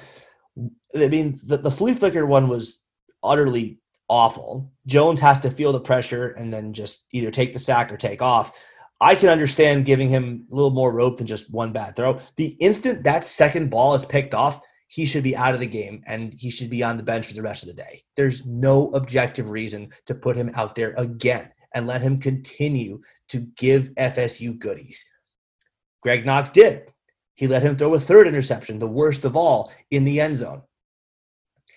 I mean, the, the flea flicker one was utterly awful. Jones has to feel the pressure and then just either take the sack or take off. I can understand giving him a little more rope than just one bad throw. The instant that second ball is picked off, he should be out of the game and he should be on the bench for the rest of the day. There's no objective reason to put him out there again and let him continue to give FSU goodies. Greg Knox did. He let him throw a third interception, the worst of all, in the end zone.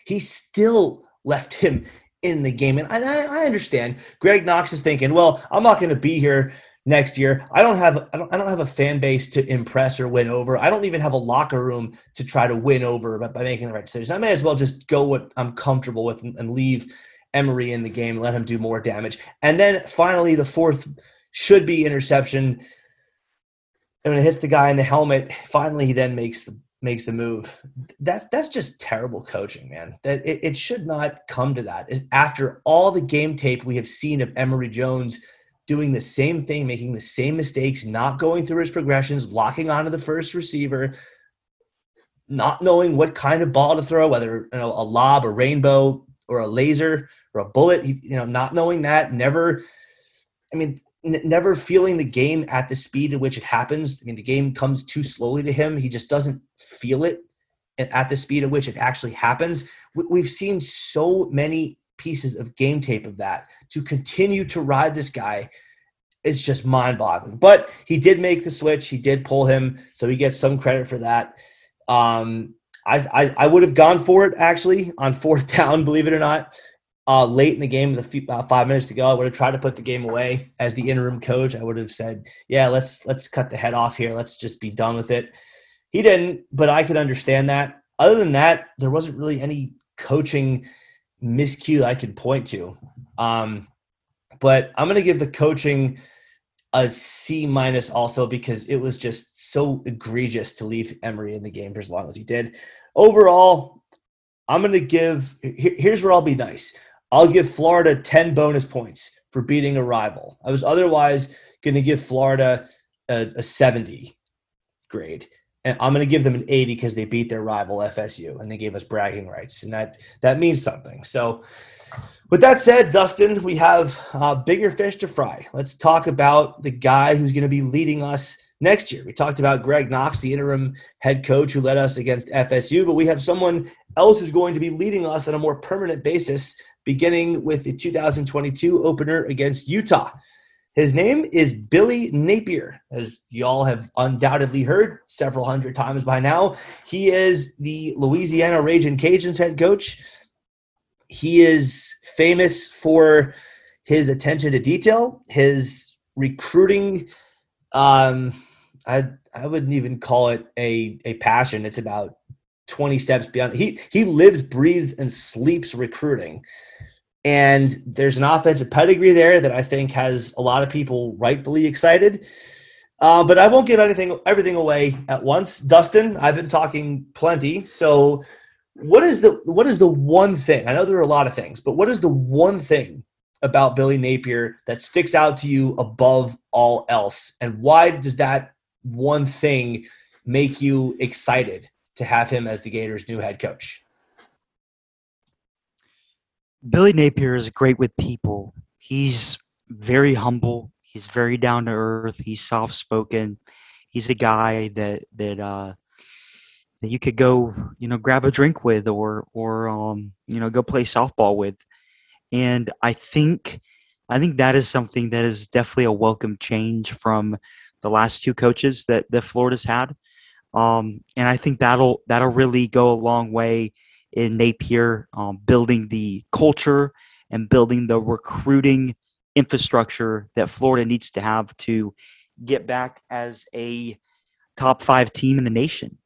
He still left him in the game. And I, I understand Greg Knox is thinking, well, I'm not going to be here next year. I don't have I don't, I don't have a fan base to impress or win over. I don't even have a locker room to try to win over by, by making the right decisions. I may as well just go what I'm comfortable with and, and leave Emory in the game let him do more damage. And then finally, the fourth should be interception. And when it hits the guy in the helmet, finally he then makes the makes the move. That's that's just terrible coaching, man. That it, it should not come to that. After all the game tape we have seen of Emory Jones doing the same thing, making the same mistakes, not going through his progressions, locking onto the first receiver, not knowing what kind of ball to throw, whether you know a lob, a rainbow, or a laser, or a bullet. You know, not knowing that, never. I mean, n- never feeling the game at the speed at which it happens. I mean, the game comes too slowly to him. He just doesn't feel it at the speed at which it actually happens. We've seen so many pieces of game tape of that. To continue to ride this guy is just mind boggling. But he did make the switch, he did pull him, so he gets some credit for that. Um, I, I, I would have gone for it actually on fourth <laughs> down, believe it or not uh, late in the game with few, about five minutes to go, I would have tried to put the game away as the interim coach. I would have said, "Yeah, let's let's cut the head off here. Let's just be done with it." He didn't, but I could understand that. Other than that, there wasn't really any coaching miscue I could point to. Um, but I'm going to give the coaching a C minus also because it was just so egregious to leave Emory in the game for as long as he did. Overall, I'm going to give. Here's where I'll be nice. I'll give Florida 10 bonus points for beating a rival. I was otherwise going to give Florida a, a 70 grade. And I'm going to give them an 80 because they beat their rival FSU and they gave us bragging rights. And that, that means something. So, with that said, Dustin, we have uh, bigger fish to fry. Let's talk about the guy who's going to be leading us next year. We talked about Greg Knox, the interim head coach who led us against FSU, but we have someone else who's going to be leading us on a more permanent basis beginning with the 2022 opener against Utah. His name is Billy Napier, as y'all have undoubtedly heard several hundred times by now. He is the Louisiana Ragin' Cajuns head coach. He is famous for his attention to detail, his recruiting. Um, I I wouldn't even call it a a passion. It's about 20 steps beyond. He he lives, breathes, and sleeps recruiting. And there's an offensive pedigree there that I think has a lot of people rightfully excited. Uh, but I won't give anything everything away at once. Dustin, I've been talking plenty. So what is the what is the one thing? I know there are a lot of things, but what is the one thing about Billy Napier that sticks out to you above all else? And why does that one thing make you excited to have him as the Gators' new head coach? Billy Napier is great with people. He's very humble. He's very down to earth. He's soft spoken. He's a guy that that uh, that you could go, you know, grab a drink with, or or um, you know, go play softball with. And I think I think that is something that is definitely a welcome change from the last two coaches that that Florida's had. Um, and I think that'll that'll really go a long way in Napier um, building the culture and building the recruiting infrastructure that Florida needs to have to get back as a top five team in the nation.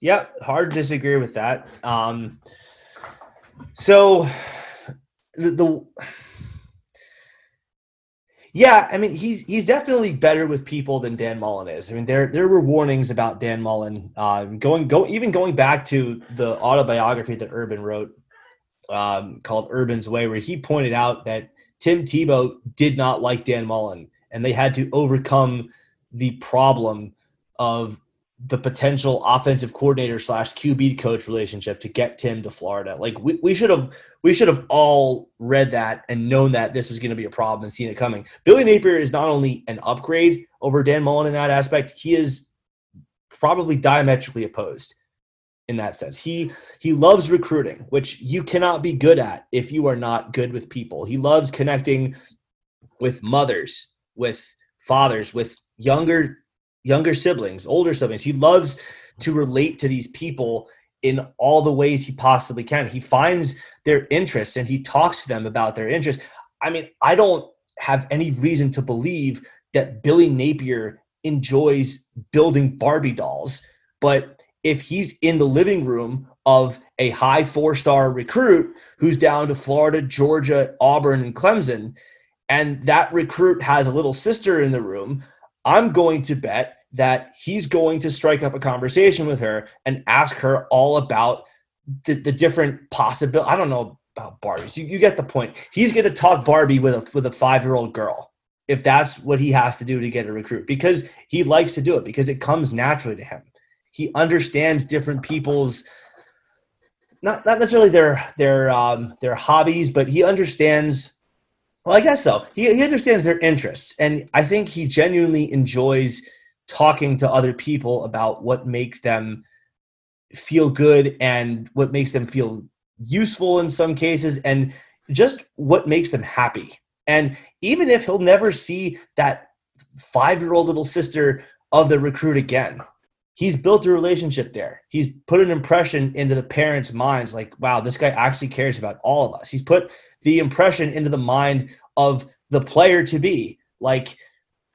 Yeah, hard to disagree with that. Um, so the, the yeah, I mean he's he's definitely better with people than Dan Mullen is. I mean there there were warnings about Dan Mullen uh, going go even going back to the autobiography that Urban wrote um, called Urban's Way, where he pointed out that Tim Tebow did not like Dan Mullen, and they had to overcome the problem of the potential offensive coordinator slash QB coach relationship to get Tim to Florida. Like we, we should have we should have all read that and known that this was going to be a problem and seen it coming. Billy Napier is not only an upgrade over Dan Mullen in that aspect, he is probably diametrically opposed in that sense. He he loves recruiting, which you cannot be good at if you are not good with people. He loves connecting with mothers, with fathers, with younger younger siblings, older siblings. He loves to relate to these people in all the ways he possibly can. He finds their interests and he talks to them about their interests. I mean, I don't have any reason to believe that Billy Napier enjoys building Barbie dolls, but if he's in the living room of a high four star recruit who's down to Florida, Georgia, Auburn, and Clemson, and that recruit has a little sister in the room, I'm going to bet that he's going to strike up a conversation with her and ask her all about the, the different possible. I don't know about Barbies. You, you get the point. He's going to talk Barbie with a with a five year old girl if that's what he has to do to get a recruit because he likes to do it because it comes naturally to him. He understands different people's not not necessarily their their um, their hobbies, but he understands. Well, I guess so. He he understands their interests, and I think he genuinely enjoys talking to other people about what makes them feel good and what makes them feel useful in some cases and just what makes them happy. And even if he'll never see that five year old little sister of the recruit again, he's built a relationship there. He's put an impression into the parents' minds like, wow, this guy actually cares about all of us. He's put the impression into the mind of the player to be like,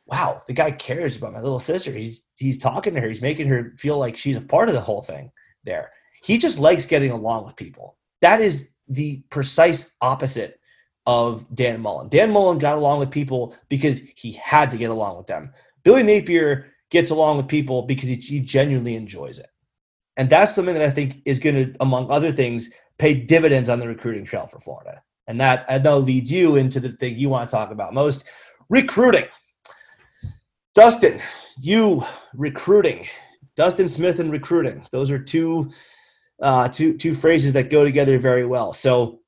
wow, the guy cares about my little sister. He's he's talking to her. He's making her feel like she's a part of the whole thing there. He just likes getting along with people. That is the precise opposite of Dan Mullen. Dan Mullen got along with people because he had to get along with them. Billy Napier gets along with people because he, he genuinely enjoys it. And that's something that I think is going to, among other things, pay dividends on the recruiting trail for Florida. And that I know leads you into the thing you want to talk about most recruiting. Dustin, you recruiting, Dustin Smith and recruiting. Those are two, uh, two, two phrases that go together very well. So,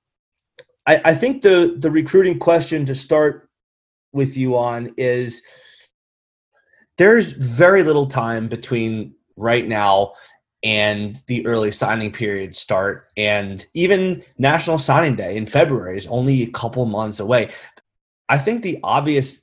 I, I think the the recruiting question to start with you on is there's very little time between right now and the early signing period start and even national signing day in february is only a couple months away i think the obvious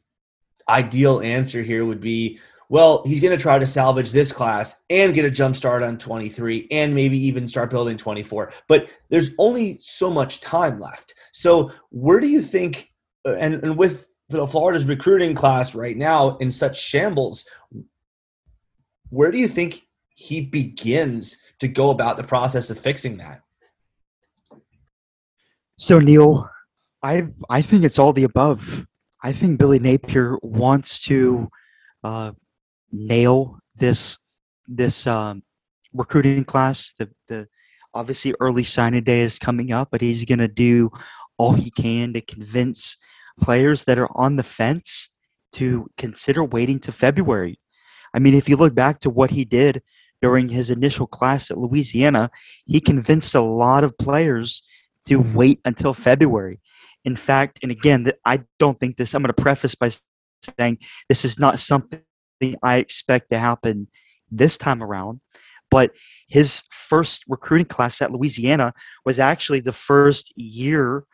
ideal answer here would be well, he's going to try to salvage this class and get a jump start on 23 and maybe even start building 24. But there's only so much time left. So, where do you think, and, and with Florida's recruiting class right now in such shambles, where do you think he begins to go about the process of fixing that? So, Neil, I I think it's all the above. I think Billy Napier wants to uh, nail this this um, recruiting class. The the obviously early signing day is coming up, but he's going to do all he can to convince players that are on the fence to consider waiting to February. I mean, if you look back to what he did during his initial class at Louisiana, he convinced a lot of players to mm-hmm. wait until February. In fact, and again, I don't think this, I'm going to preface by saying this is not something I expect to happen this time around. But his first recruiting class at Louisiana was actually the first year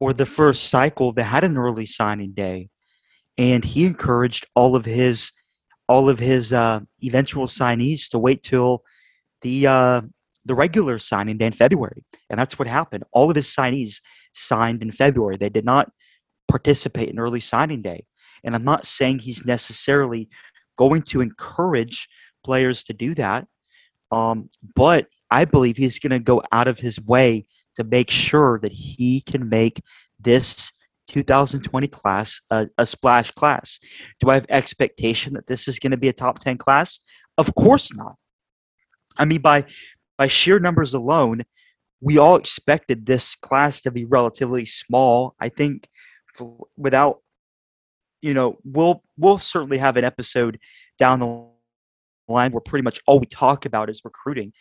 or the first cycle that had an early signing day. And he encouraged all of his all of his uh, eventual signees to wait till the uh, the regular signing day in February, and that's what happened. All of his signees signed in February. They did not participate in early signing day, and I'm not saying he's necessarily going to encourage players to do that, um, but I believe he's going to go out of his way to make sure that he can make this 2020 class a, a splash class. Do I have expectation that this is going to be a top 10 class? Of course not. I mean, by by sheer numbers alone, we all expected this class to be relatively small. I think for, without, you know, we'll we'll certainly have an episode down the line where pretty much all we talk about is recruiting,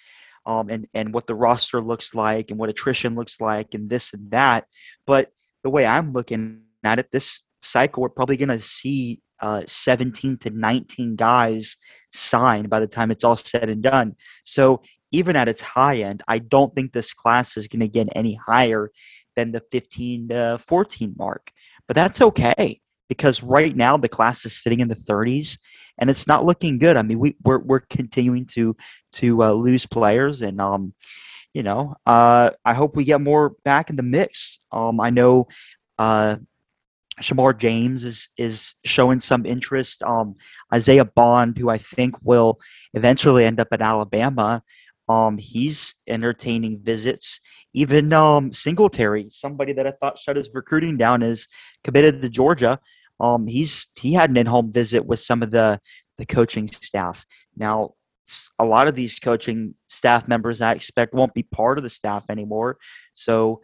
um, and and what the roster looks like and what attrition looks like and this and that. But the way I'm looking at it, this cycle we're probably going to see uh, 17 to 19 guys signed by the time it's all said and done. So even at its high end, I don't think this class is going to get any higher than the 15 to 14 mark. But that's okay because right now the class is sitting in the 30s and it's not looking good. I mean, we we're we're continuing to to uh, lose players and um you know, uh, I hope we get more back in the mix. Um, I know uh, Shemar James is is showing some interest. Um, Isaiah Bond, who I think will eventually end up at Alabama, um, he's entertaining visits. Even um, Singletary, somebody that I thought shut his recruiting down, is committed to Georgia. Um, he's he had an in-home visit with some of the the coaching staff. Now, a lot of these coaching staff members I expect won't be part of the staff anymore. So,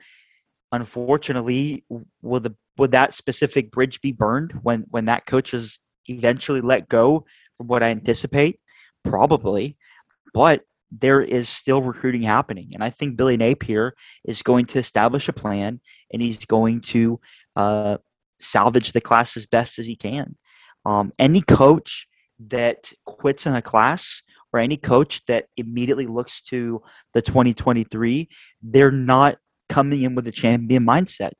unfortunately, will the would that specific bridge be burned when when that coach is eventually let go from what I anticipate? Probably, but there is still recruiting happening. And I think Billy Napier is going to establish a plan and he's going to uh, salvage the class as best as he can. Um, any coach that quits in a class or any coach that immediately looks to the 2023, they're not coming in with a champion mindset.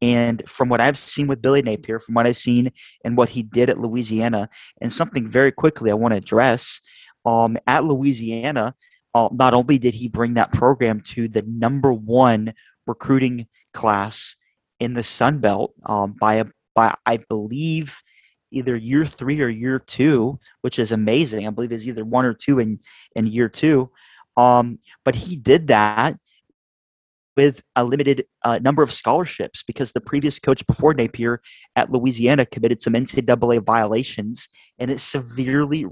And from what I've seen with Billy Napier, from what I've seen and what he did at Louisiana, and something very quickly I want to address um, at Louisiana, uh, not only did he bring that program to the number one recruiting class in the Sun Belt um, by a by I believe either year three or year two, which is amazing. I believe is either one or two in in year two. Um, but he did that with a limited uh, number of scholarships because the previous coach before Napier at Louisiana committed some NCAA violations, and it severely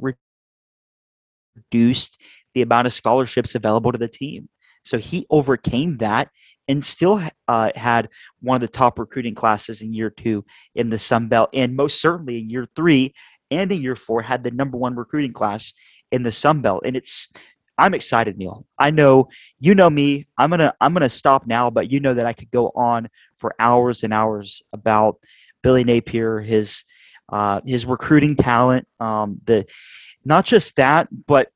reduced the amount of scholarships available to the team. So he overcame that and still uh, had one of the top recruiting classes in year two in the Sun Belt, and most certainly in year three and in year four had the number one recruiting class in the Sun Belt. And it's I'm excited, Neil. I know you know me. I'm gonna I'm gonna stop now, but you know that I could go on for hours and hours about Billy Napier, his uh, his recruiting talent, um, the not just that, but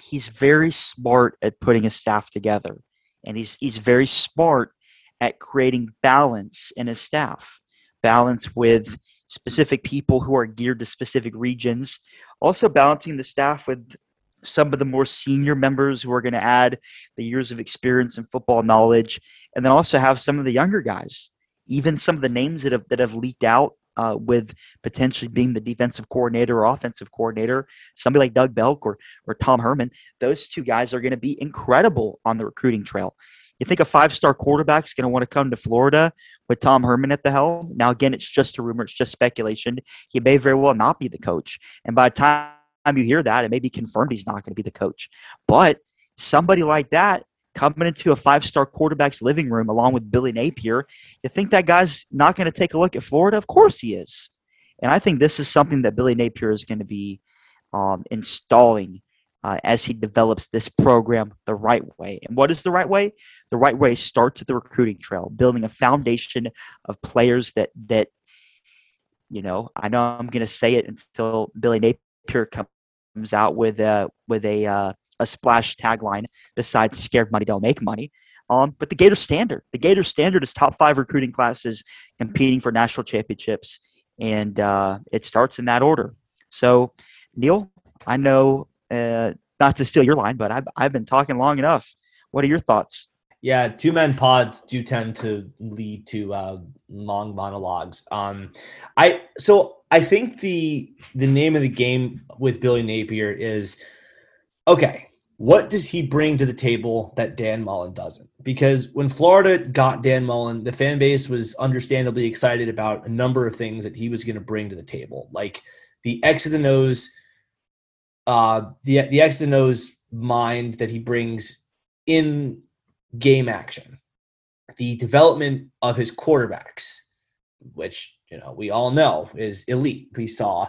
he's very smart at putting his staff together, and he's he's very smart at creating balance in his staff, balance with specific people who are geared to specific regions, also balancing the staff with some of the more senior members who are going to add the years of experience and football knowledge, and then also have some of the younger guys, even some of the names that have that have leaked out uh, with potentially being the defensive coordinator or offensive coordinator, somebody like Doug Belk or or Tom Herman, those two guys are going to be incredible on the recruiting trail. You think a five star quarterback is going to want to come to Florida with Tom Herman at the helm? Now, again, it's just a rumor, it's just speculation. He may very well not be the coach. And by the time you hear that, it may be confirmed he's not going to be the coach. But somebody like that coming into a five star quarterback's living room along with Billy Napier, you think that guy's not going to take a look at Florida? Of course he is. And I think this is something that Billy Napier is going to be um, installing uh, as he develops this program the right way. And what is the right way? The right way starts at the recruiting trail, building a foundation of players that that you know. I know I'm going to say it until Billy Napier comes out with a with a uh, a splash tagline besides "Scared money don't make money." Um, but the Gator standard, the Gator standard is top five recruiting classes competing for national championships, and uh, it starts in that order. So, Neil, I know uh, not to steal your line, but I've, I've been talking long enough. What are your thoughts? Yeah, two men pods do tend to lead to uh, long monologues. Um, I so I think the the name of the game with Billy Napier is okay. What does he bring to the table that Dan Mullen doesn't? Because when Florida got Dan Mullen, the fan base was understandably excited about a number of things that he was going to bring to the table, like the X's and O's uh, the the X and O's mind that he brings in game action, the development of his quarterbacks, which you know we all know is elite. We saw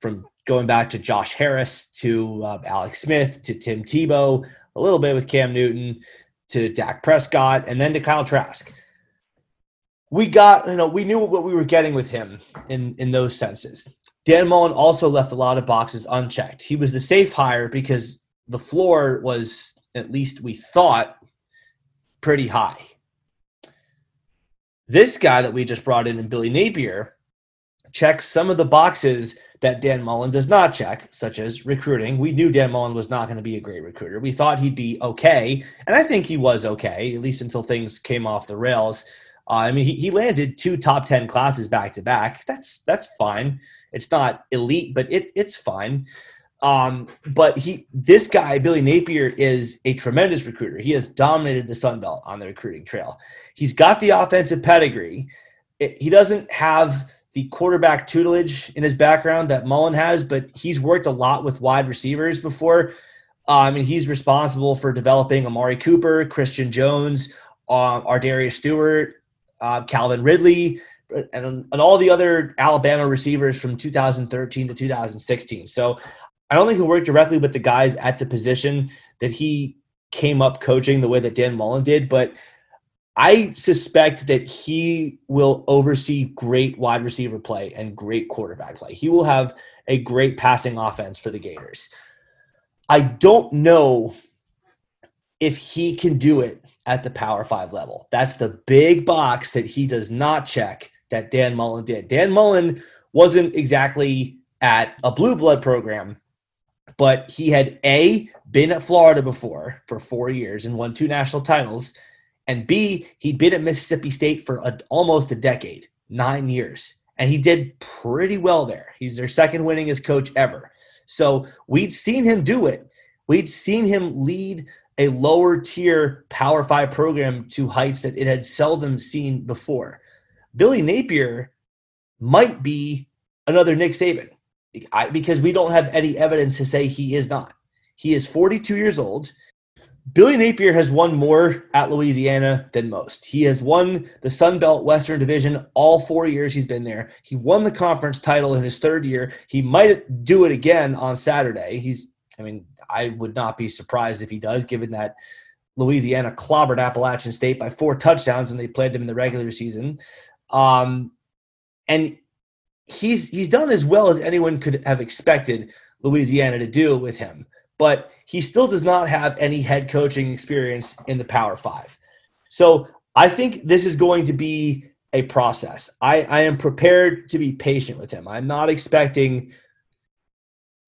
from going back to Josh Harris to uh, Alex Smith to Tim Tebow, a little bit with Cam Newton to Dak Prescott, and then to Kyle Trask. We got, you know, we knew what we were getting with him in in those senses. Dan Mullen also left a lot of boxes unchecked. He was the safe hire because the floor was, at least we thought, pretty high. This guy that we just brought in, in Billy Napier, checks some of the boxes that Dan Mullen does not check, such as recruiting. We knew Dan Mullen was not going to be a great recruiter. We thought he'd be okay, and I think he was okay, at least until things came off the rails. Uh, I mean, he, he landed two top ten classes back to back. That's that's fine. It's not elite, but it it's fine. Um, but he, this guy, Billy Napier, is a tremendous recruiter. He has dominated the Sun Belt on the recruiting trail. He's got the offensive pedigree. It, he doesn't have the quarterback tutelage in his background that Mullen has, but he's worked a lot with wide receivers before. I mean, he's responsible for developing Amari Cooper, Christion Jones, uh, ArDarius Stewart, uh, Calvin Ridley and, and all the other Alabama receivers from 2013 to 2016. So I don't think he'll work directly with the guys at the position that he came up coaching the way that Dan Mullen did, but I suspect that he will oversee great wide receiver play and great quarterback play. He will have a great passing offense for the Gators. I don't know if he can do it at the Power Five level. That's the big box that he does not check that Dan Mullen did. Dan Mullen wasn't exactly at a blue blood program, but he had A, been at Florida before for four years and won two national titles, and B, he'd been at Mississippi State for a, almost a decade, nine years. And he did pretty well there. He's their second winningest coach ever. So we'd seen him do it. We'd seen him lead a lower tier Power Five program to heights that it had seldom seen before. Billy Napier might be another Nick Saban I, because we don't have any evidence to say he is not. He is 42 years old. Billy Napier has won more at Louisiana than most. He has won the Sun Belt Western Division all four years he's been there. He won the conference title in his third year. He might do it again on Saturday. He's, I mean, I would not be surprised if he does, given that Louisiana clobbered Appalachian State by four touchdowns when they played them in the regular season. Um, and he's he's done as well as anyone could have expected Louisiana to do with him. But he still does not have any head coaching experience in the Power Five. So I think this is going to be a process. I, I am prepared to be patient with him. I'm not expecting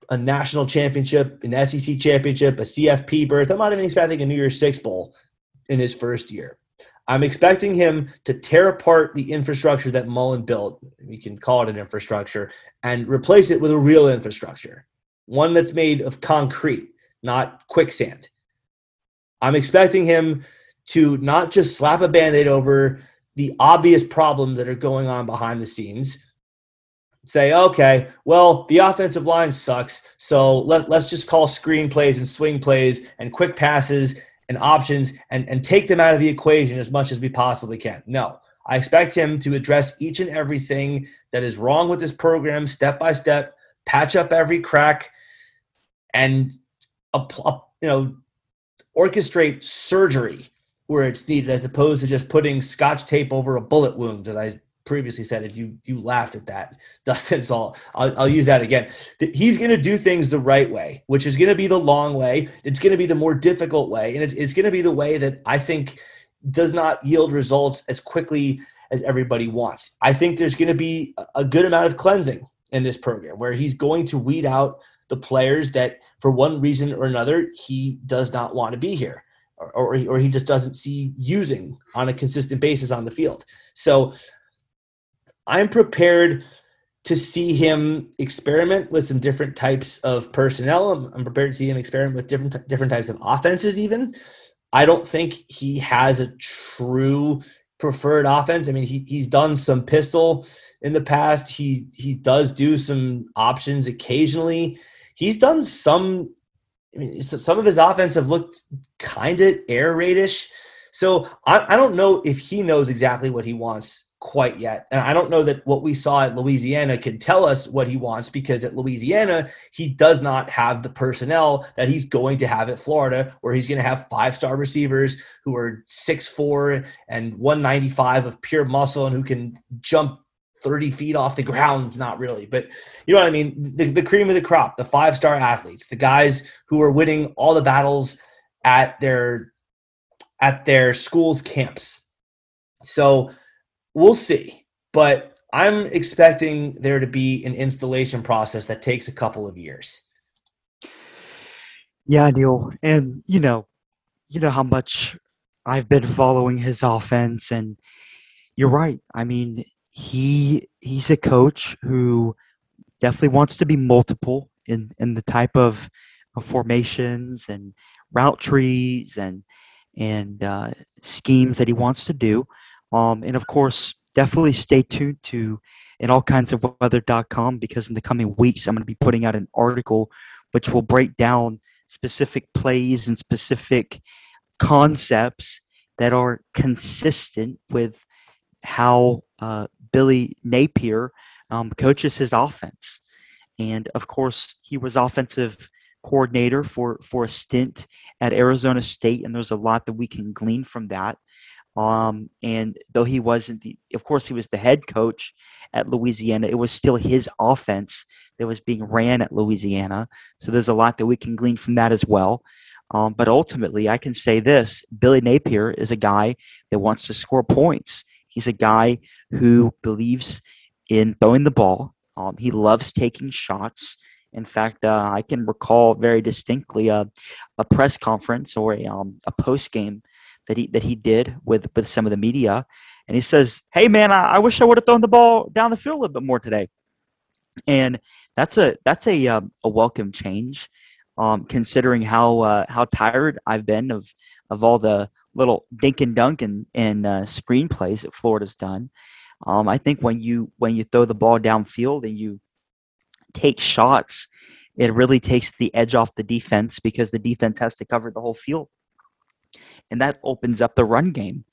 a national championship, an SEC championship, a CFP berth. I'm not even expecting a New Year's Six Bowl in his first year. I'm expecting him to tear apart the infrastructure that Mullen built. We can call it an infrastructure and replace it with a real infrastructure, one that's made of concrete, not quicksand. I'm expecting him to not just slap a band aid over the obvious problems that are going on behind the scenes. Say, okay, well, the offensive line sucks, so let, let's just call screen plays and swing plays and quick passes and options and, and take them out of the equation as much as we possibly can. No, I expect him to address each and everything that is wrong with this program step by step, patch up every crack, and uh, a, a uh, you know orchestrate surgery where it's needed as opposed to just putting scotch tape over a bullet wound as i previously said it you you laughed at that. <laughs> Dustin so I'll, I'll, I'll use that again. He's going to do things the right way which is going to be the long way. It's going to be the more difficult way and it's, it's going to be the way that i think does not yield results as quickly as everybody wants. I think there's going to be a good amount of cleansing in this program where he's going to weed out the players that for one reason or another he does not want to be here or, or, or he just doesn't see using on a consistent basis on the field. So i'm prepared to see him experiment with some different types of personnel. I'm, I'm prepared to see him experiment with different different types of offenses even. I don't think he has a true preferred offense i mean he, he's done some pistol in the past he he does do some options occasionally he's done some. I mean, some of his offense have looked kind of air raidish. So I, I don't know if he knows exactly what he wants quite yet. And I don't know that what we saw at Louisiana can tell us what he wants because at Louisiana, he does not have the personnel that he's going to have at Florida, where he's going to have five star receivers who are 6'4 and 195 of pure muscle and who can jump 30 feet off the ground. <laughs> Not really, but you know what I mean? The, the cream of the crop, the five star athletes, the guys who are winning all the battles at their at their schools camps. So we'll see. But I'm expecting there to be an installation process that takes a couple of years. Yeah, Neil. And you know, you know how much I've been following his offense and you're right. I mean, he he's a coach who definitely wants to be multiple in in the type of, of formations and route trees and and uh, schemes that he wants to do. Um, and of course, definitely stay tuned to in all kinds of weather.com because in the coming weeks I'm going to be putting out an article which will break down specific plays and specific concepts that are consistent with how uh, Billy Napier um, coaches his offense. And of course, he was offensive coordinator for, for a stint at Arizona State, and there's a lot that we can glean from that. Um, and though he wasn't the, of course, he was the head coach at Louisiana, it was still his offense that was being ran at Louisiana. So there's a lot that we can glean from that as well. Um, but ultimately, I can say this Billy Napier is a guy that wants to score points. He's a guy who believes in throwing the ball. Um, he loves taking shots. In fact, uh, I can recall very distinctly a, a press conference or a, um, a post game that he that he did with with some of the media, and he says, "Hey, man, I, I wish I would have thrown the ball down the field a little bit more today." And that's a that's a um, a welcome change, um, considering how uh, how tired I've been of of all the little dink and dunk and, and uh, screenplays that Florida's done. Um, I think when you when you throw the ball downfield and you take shots, it really takes the edge off the defense because the defense has to cover the whole field, and that opens up the run game.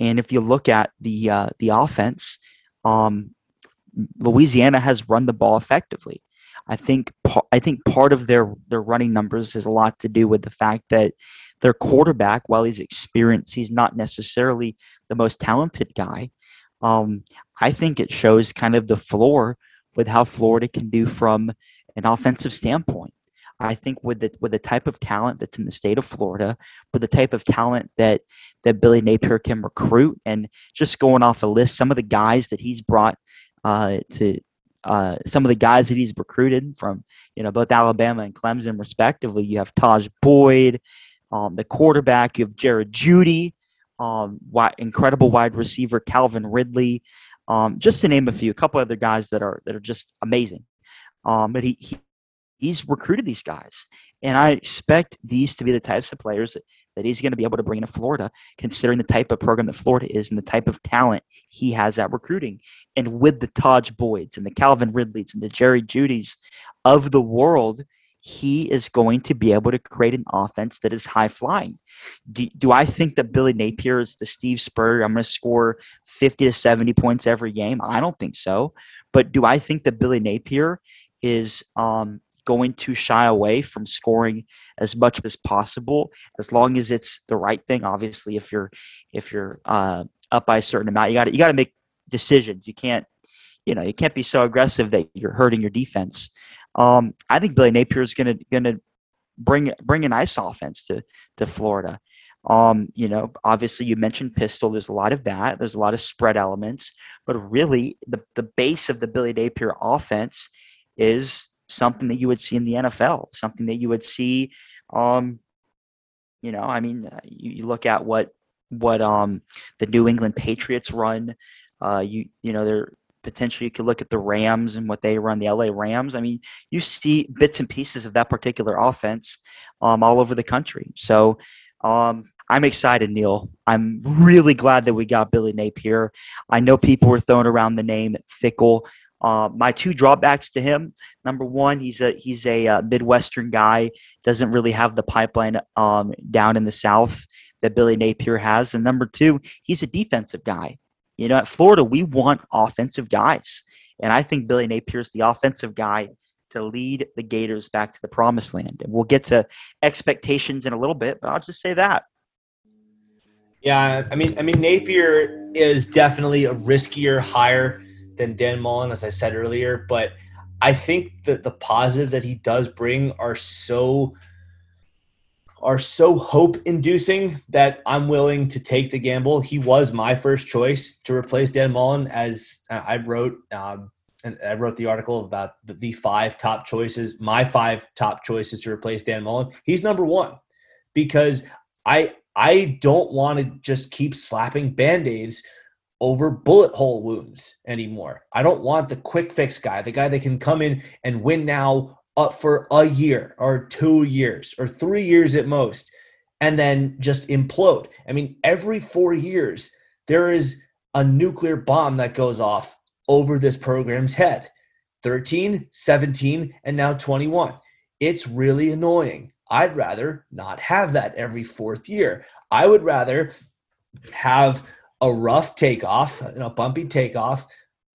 And if you look at the uh, the offense, um, Louisiana has run the ball effectively. I think I think part of their their running numbers has a lot to do with the fact that their quarterback, while he's experienced, he's not necessarily the most talented guy. Um, I think it shows kind of the floor with how Florida can do from an offensive standpoint. I think with the with the type of talent that's in the state of Florida, with the type of talent that that Billy Napier can recruit, and just going off a list, some of the guys that he's brought uh, to uh, some of the guys that he's recruited from, you know, both Alabama and Clemson, respectively. You have Tajh Boyd, um, the quarterback. You have Jared Jeudy, um, wide, incredible wide receiver Calvin Ridley, um, just to name a few. A couple other guys that are that are just amazing. Um, but he, he he's recruited these guys, and I expect these to be the types of players that, that he's going to be able to bring into Florida, considering the type of program that Florida is and the type of talent he has at recruiting. And with the Tajh Boyds and the Calvin Ridleys and the Jerry Jeudys of the world, he is going to be able to create an offense that is high flying. Do, do I think that Billy Napier is the Steve Spurrier? I'm going to score 50 to 70 points every game. I don't think so. But do I think that Billy Napier is um, going to shy away from scoring as much as possible, as long as it's the right thing. Obviously, if you're if you're uh, up by a certain amount, you got you got to make decisions. You can't you know you can't be so aggressive that you're hurting your defense. Um, I think Billy Napier is going to going to bring bring a nice offense to to Florida. Um, you know, obviously you mentioned pistol. There's a lot of that. There's a lot of spread elements, but really the the base of the Billy Napier offense is something that you would see in the NFL, something that you would see. Um, you know, I mean, uh, you, you look at what what um the New England Patriots run. Uh, you you know they're potentially you could look at the Rams and what they run, the LA Rams. I mean, you see bits and pieces of that particular offense um, all over the country. So um, I'm excited, Neil. I'm really glad that we got Billy Napier. I know people were throwing around the name Fickell. Uh, my two drawbacks to him: number one, he's a he's a uh, Midwestern guy, doesn't really have the pipeline um, down in the South that Billy Napier has, and number two, he's a defensive guy. You know, at Florida, we want offensive guys. And I think Billy Napier is the offensive guy to lead the Gators back to the promised land. And we'll get to expectations in a little bit, but I'll just say that. Yeah, I mean, I mean, Napier is definitely a riskier hire than Dan Mullen, as I said earlier. But I think that the positives that he does bring are so are so hope inducing that I'm willing to take the gamble. He was my first choice to replace Dan Mullen, as I wrote. Um, and I wrote the article about the, the, five top choices, my five top choices to replace Dan Mullen. He's number one because I I don't want to just keep slapping band-aids over bullet hole wounds anymore. I don't want the quick fix guy, the guy that can come in and win now uh, for a year or two years or three years at most and then just implode. I mean, every four years, there is a nuclear bomb that goes off over this program's head 13, 17, and now 21. It's really annoying. I'd rather not have that every fourth year. I would rather have a rough takeoff, know, bumpy takeoff,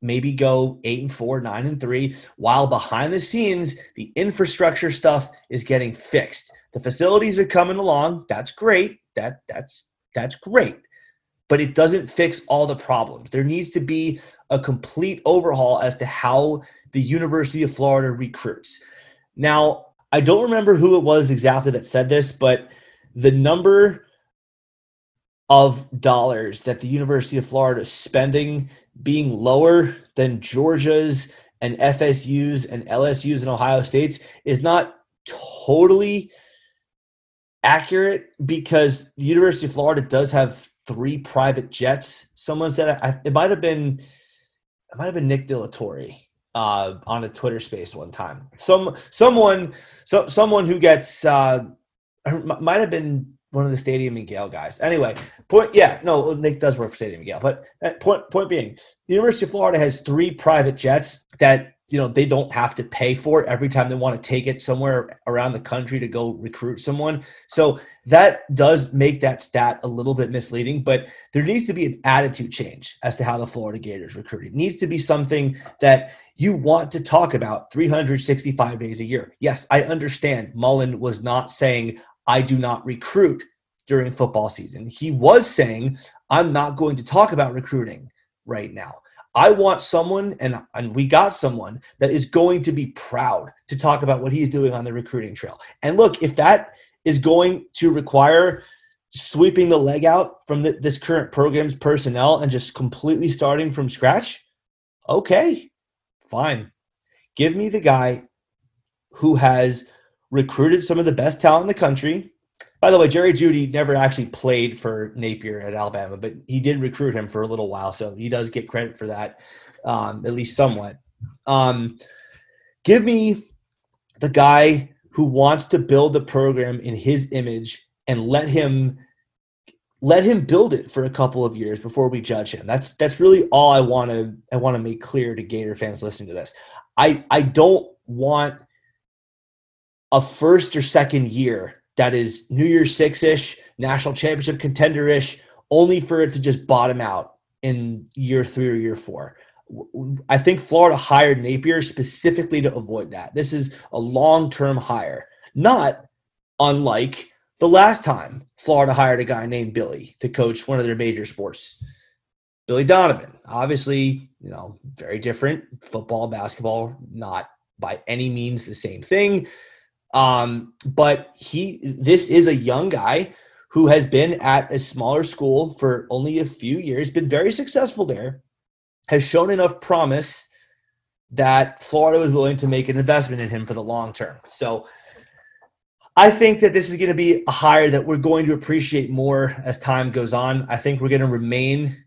maybe go eight and four, nine and three, while behind the scenes, the infrastructure stuff is getting fixed. The facilities are coming along. That's great. That that's that's great. But it doesn't fix all the problems. There needs to be a complete overhaul as to how the University of Florida recruits. Now, I don't remember who it was exactly that said this, but the number of dollars that the University of Florida is spending being lower than Georgia's and FSU's and LSU's and Ohio State's is not totally accurate because the University of Florida does have three private jets. Someone said it might have been it might have been Nick Dilatori uh, on a Twitter space one time. Some someone so someone who gets uh, might have been one of the Stadium and Gale guys. Anyway, point yeah, no, Nick does work for Stadium and Gale, but uh, point point being, the University of Florida has three private jets that you know they don't have to pay for it every time they want to take it somewhere around the country to go recruit someone. So that does make that stat a little bit misleading, but there needs to be an attitude change as to how the Florida Gators recruit. It needs to be something that you want to talk about 365 days a year. Yes, I understand Mullen was not saying I do not recruit during football season. He was saying, I'm not going to talk about recruiting right now. I want someone, and, and we got someone that is going to be proud to talk about what he's doing on the recruiting trail. And look, if that is going to require sweeping the leg out from the, this current program's personnel and just completely starting from scratch, okay, fine. Give me the guy who has recruited some of the best talent in the country. By the way, Jerry Jeudy never actually played for Napier at Alabama, but he did recruit him for a little while, so he does get credit for that, um, at least somewhat. Um, give me the guy who wants to build the program in his image and let him let him build it for a couple of years before we judge him. That's that's really all I want to I want to make clear to Gator fans listening to this. I I don't want a first or second year that is New Year's Six ish, national championship contender ish, only for it to just bottom out in year three or year four. I think Florida hired Napier specifically to avoid that. This is a long term hire, not unlike the last time Florida hired a guy named Billy to coach one of their major sports. Billy Donovan, obviously, you know, very different football, basketball, not by any means the same thing. Um, but he, this is a young guy who has been at a smaller school for only a few years, been very successful there, has shown enough promise that Florida was willing to make an investment in him for the long term. So I think that this is going to be a hire that we're going to appreciate more as time goes on. I think we're going to remain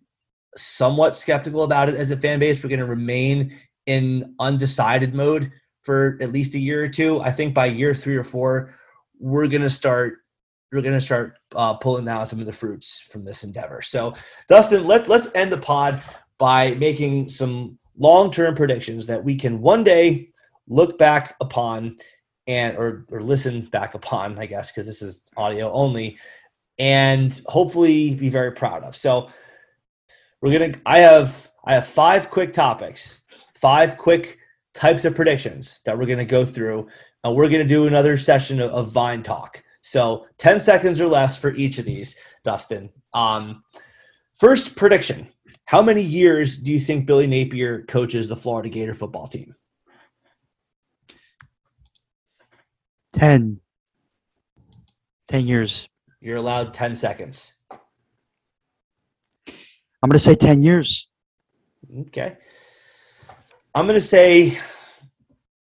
somewhat skeptical about it as a fan base. We're going to remain in undecided mode for at least a year or two. I think by year three or four, we're to start we're to start uh, pulling out some of the fruits from this endeavor. So, Dustin, let's let's end the pod by making some long-term predictions that we can one day look back upon and or or listen back upon, I guess, because this is audio only, and hopefully be very proud of. So we're gonna I have I have five quick topics, five quick types of predictions that we're gonna go through, and we're gonna do another session of, of Vine Talk. So 10 seconds or less for each of these, Dustin. Um, first prediction. How many years do you think Billy Napier coaches the Florida Gator football team? 10. 10 years. You're allowed 10 seconds. I'm going to say 10 years. Okay. I'm going to say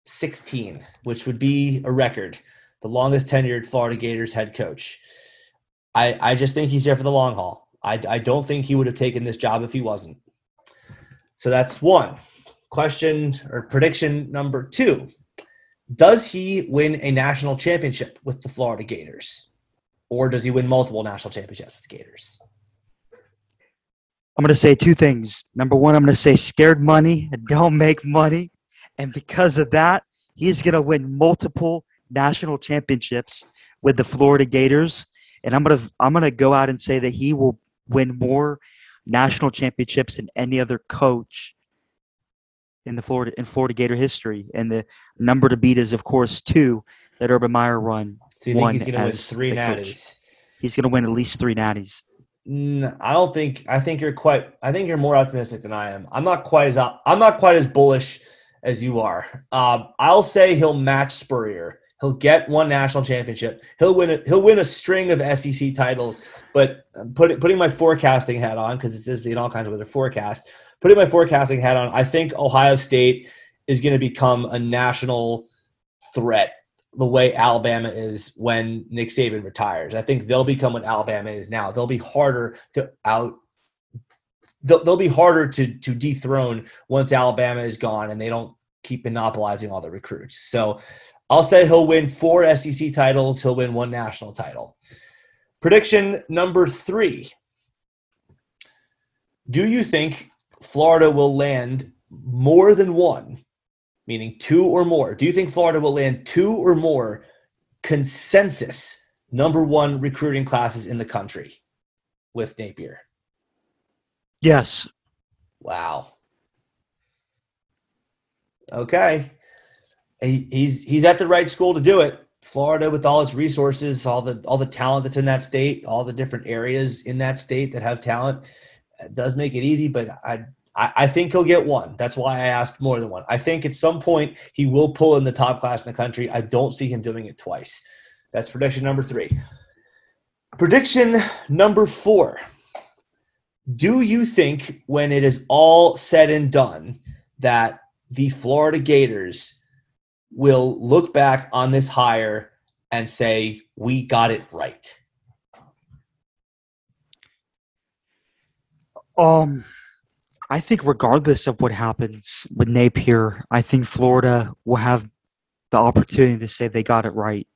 16, which would be a record, the longest tenured Florida Gators head coach. I, I just think he's here for the long haul. I, I don't think he would have taken this job if he wasn't. So that's one. Question or prediction number two does he win a national championship with the Florida Gators? Or does he win multiple national championships with the Gators? I'm going to say two things. Number one, I'm going to say scared money and don't make money. And because of that, he's going to win multiple national championships with the Florida Gators. And I'm going to I'm going to go out and say that he will win more national championships than any other coach in the Florida in Florida Gator history, and the number to beat is of course two that Urban Meyer run. So you think he's going to win three natties? He's going to win at least three natties. I don't think. I think you're quite. I think you're more optimistic than I am. I'm not quite as. I'm not quite as bullish as you are. Um, I'll say he'll match Spurrier. He'll get one national championship. He'll win. A, he'll win a string of SEC titles. But put, putting my forecasting hat on because it says the all kinds of other forecast putting my forecasting hat on, I think Ohio State is going to become a national threat the way Alabama is when Nick Saban retires. I think they'll become what Alabama is now. They'll be harder to out. They'll, they'll be harder to to dethrone once Alabama is gone and they don't keep monopolizing all the recruits. So I'll say he'll win four SEC titles. He'll win one national title. Prediction number three. Do you think Florida will land more than one, meaning two or more? Do you think Florida will land two or more consensus number one recruiting classes in the country with Napier? Yes. Wow. Okay. he's he's at the right school to do it. Florida with all its resources, all the all the talent that's in that state, all the different areas in that state that have talent does make it easy, but I, I, I think he'll get one. That's why I asked more than one. I think at some point he will pull in the top class in the country. I don't see him doing it twice. That's prediction number three. Prediction number four. Do you think when it is all said and done that the Florida Gators will look back on this hire and say, we got it right? Um, I think regardless of what happens with Napier, I think Florida will have the opportunity to say they got it right.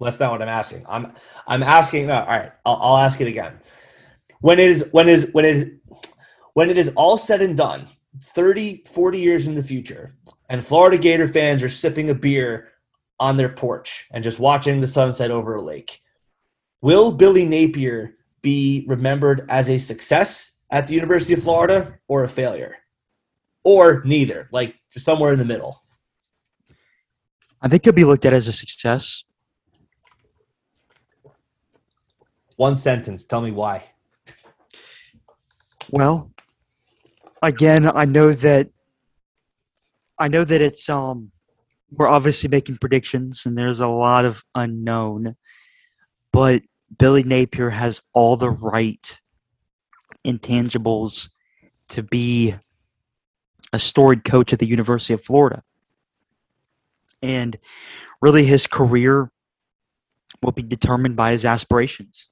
That's not what I'm asking. I'm I'm asking. No, all right, I'll, I'll ask it again. When it is when it is when it is when it is all said and done, 30, 40 years in the future, and Florida Gator fans are sipping a beer on their porch and just watching the sunset over a lake, will Billy Napier be remembered as a success, at the University of Florida or a failure? Or neither, like somewhere in the middle? I think he'll be looked at as a success. One sentence. Tell me why. Well, again, I know that I know that it's um we're obviously making predictions and there's a lot of unknown, but Billy Napier has all the right intangibles to be a storied coach at the University of Florida. And really his career will be determined by his aspirations.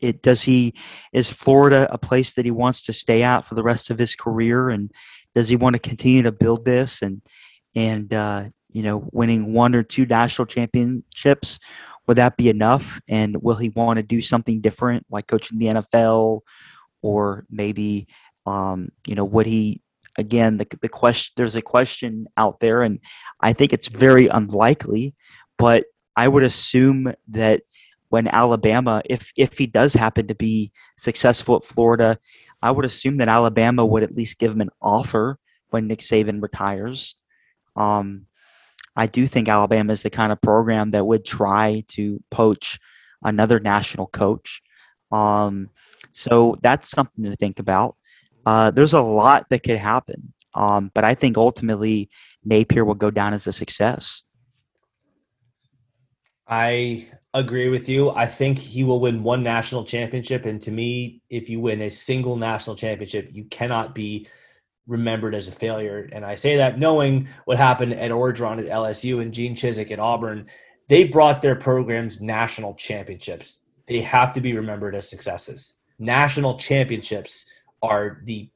It does he is Florida a place that he wants to stay at for the rest of his career and does he want to continue to build this and and uh, you know winning one or two national championships would that be enough? And will he want to do something different like coaching the nfl or maybe um, you know would he again the, the question there's a question out there and i think it's very unlikely but i would assume that when alabama if if he does happen to be successful at florida i would assume that alabama would at least give him an offer when nick saban retires. Um, I do think Alabama is the kind of program that would try to poach another national coach. Um, so that's something to think about. Uh, there's a lot that could happen, um, but I think ultimately Napier will go down as a success. I agree with you. I think he will win one national championship. And to me, if you win a single national championship, you cannot be remembered as a failure. And I say that knowing what happened at Orgeron at LSU and Gene Chizik at Auburn. They brought their programs national championships. They have to be remembered as successes. National championships are the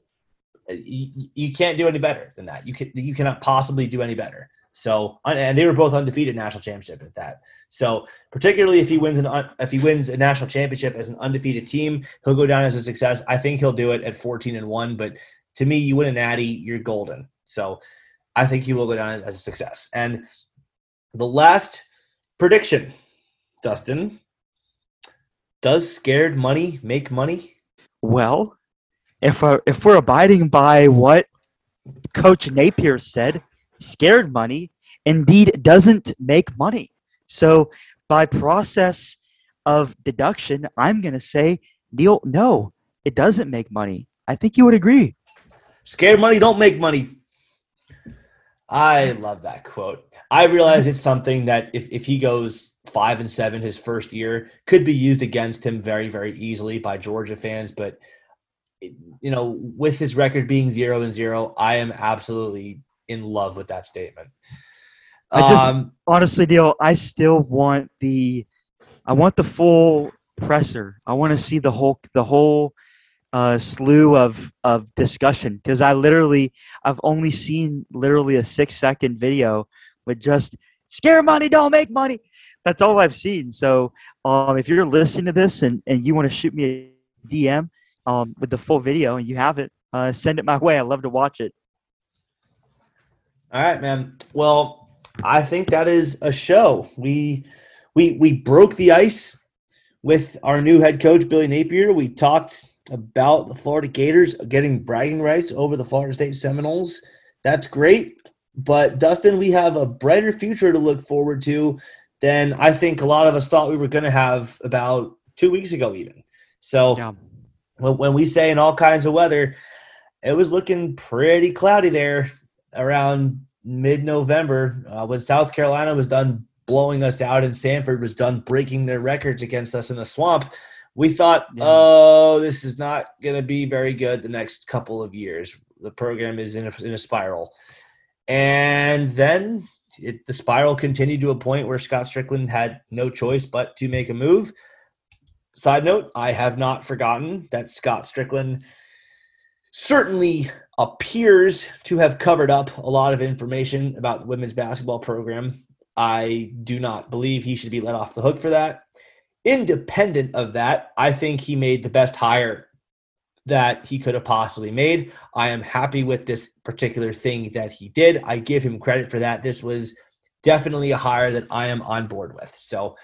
you, you can't do any better than that. You can you cannot possibly do any better. So and they were both undefeated national championship at that. So particularly if he wins an if he wins a national championship as an undefeated team, he'll go down as a success. I think he'll do it at 14 and 1, but to me, you win a natty, you're golden. So I think he will go down as a success. And the last prediction, Dustin, does scared money make money? Well, if uh, if we're abiding by what Coach Napier said, scared money indeed doesn't make money. So by process of deduction, I'm going to say, Neil, no, it doesn't make money. I think you would agree. Scared money don't make money. I love that quote. I realize it's something that if, if he goes five and seven his first year, could be used against him very, very easily by Georgia fans. But you know, with his record being zero and zero, I am absolutely in love with that statement. I just um, honestly, Neil, I still want the, I want the full presser. I want to see the whole, the whole uh, slew of of discussion because I literally I've only seen literally a six second video with just scare money don't make money. That's all I've seen. So um, if you're listening to this and, and you want to shoot me a DM um, with the full video and you have it, uh, send it my way. I love to watch it. All right, man. Well, I think that is a show. We we we broke the ice with our new head coach Billy Napier. We talked about the Florida Gators getting bragging rights over the Florida State Seminoles. That's great. But Dustin, we have a brighter future to look forward to than I think a lot of us thought we were going to have about two weeks ago, even. So yeah. when we say in all kinds of weather, it was looking pretty cloudy there around mid November uh, when South Carolina was done blowing us out and Stanford was done breaking their records against us in the swamp we thought, yeah. oh, this is not going to be very good the next couple of years. The program is in a, in a spiral. And then it, the spiral continued to a point where Scott Stricklin had no choice but to make a move. Side note, I have not forgotten that Scott Stricklin certainly appears to have covered up a lot of information about the women's basketball program. I do not believe he should be let off the hook for that independent of that, I think he made the best hire that he could have possibly made. I am happy with this particular thing that he did. I give him credit for that. This was definitely a hire that I am on board with. So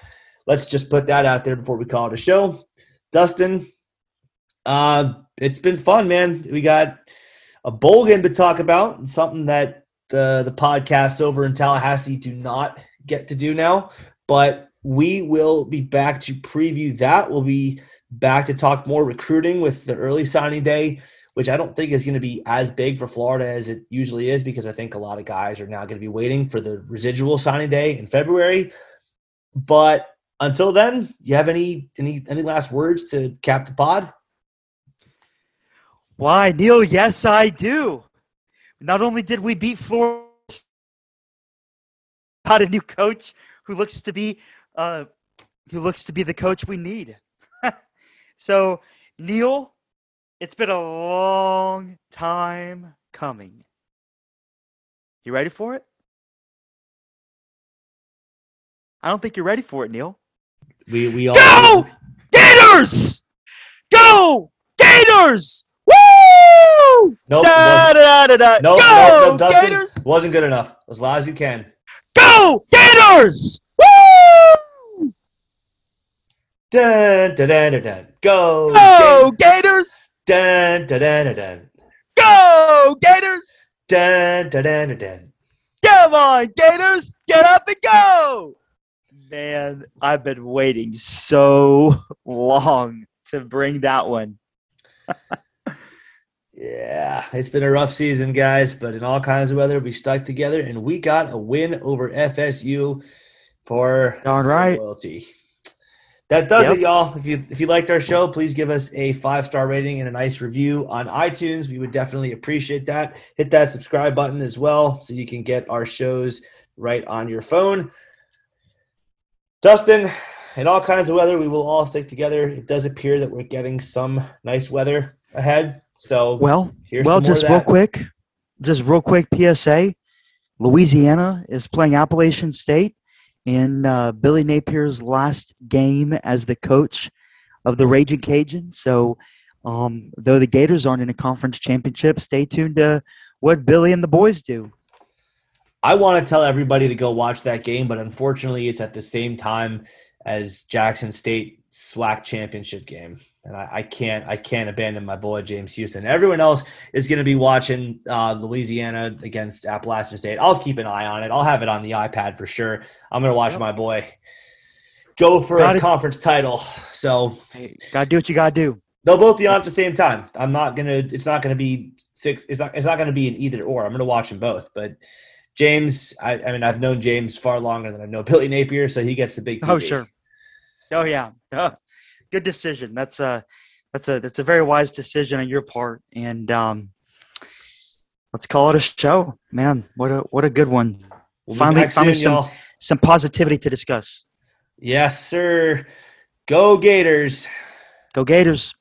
let's just put that out there before we call it a show. Dustin, uh, it's been fun, man. We got a bowl game to talk about, something that the the podcast over in Tallahassee do not get to do now, but we will be back to preview that. We'll be back to talk more recruiting with the early signing day, which I don't think is going to be as big for Florida as it usually is because I think a lot of guys are now going to be waiting for the residual signing day in February. But until then, you have any any any last words to cap the pod? Why, Neil? Yes, I do. Not only did we beat Florida, got a new coach who looks to be uh, who looks to be the coach we need. <laughs> so, Neil, it's been a long time coming. You ready for it? I don't think you're ready for it, Neil. We we all Go Gators! Go Gators! Woo! Nope, Da, da, da, da. Nope, Go nope, nope, Dustin, Gators! wasn't good enough. As loud as you can. Go Gators! Woo! Dun, dun, dun, dun, dun. Go. Go Gators! Dun, dun, dun, dun, dun. Go Gators! Dun, dun, dun, dun, dun. Come on, Gators! Get up and go! Man, I've been waiting so long to bring that one. <laughs> Yeah, it's been a rough season, guys, but in all kinds of weather, we stuck together and we got a win over FSU for Darn right. loyalty. That does Yep. it, y'all. If you if you liked our show, please give us a five star rating and a nice review on iTunes. We would definitely appreciate that. Hit that subscribe button as well, so you can get our shows right on your phone. Dustin, in all kinds of weather, we will all stick together. It does appear that we're getting some nice weather ahead. So Well, here's well, just real quick, just real quick PSA. Louisiana is playing Appalachian State in uh, Billy Napier's last game as the coach of the Ragin' Cajuns. So, um, though the Gators aren't in a conference championship, stay tuned to what Billy and the boys do. I want to tell everybody to go watch that game, but unfortunately, it's at the same time as Jackson State SWAC championship game, and I, I can't I can't abandon my boy James Houston. Everyone else is going to be watching uh, Louisiana against Appalachian State. I'll keep an eye on it. I'll have it on the iPad for sure. I'm going to watch Yep. my boy go for Got a conference title. So Hey, gotta do what you gotta do. they'll both be on at the same time. I'm not gonna. It's not gonna be six. It's not. It's not gonna be an either or. I'm gonna watch them both. But James, I, I mean, I've known James far longer than I know Billy Napier, so he gets the big. Oh sure. Oh yeah. Uh, <laughs> good decision. That's a that's a that's a very wise decision on your part. And um, let's call it a show, man. What a what a good one. We'll Finally- finally soon, some- y'all. Some positivity to discuss. Yes, sir. Go Gators. Go Gators.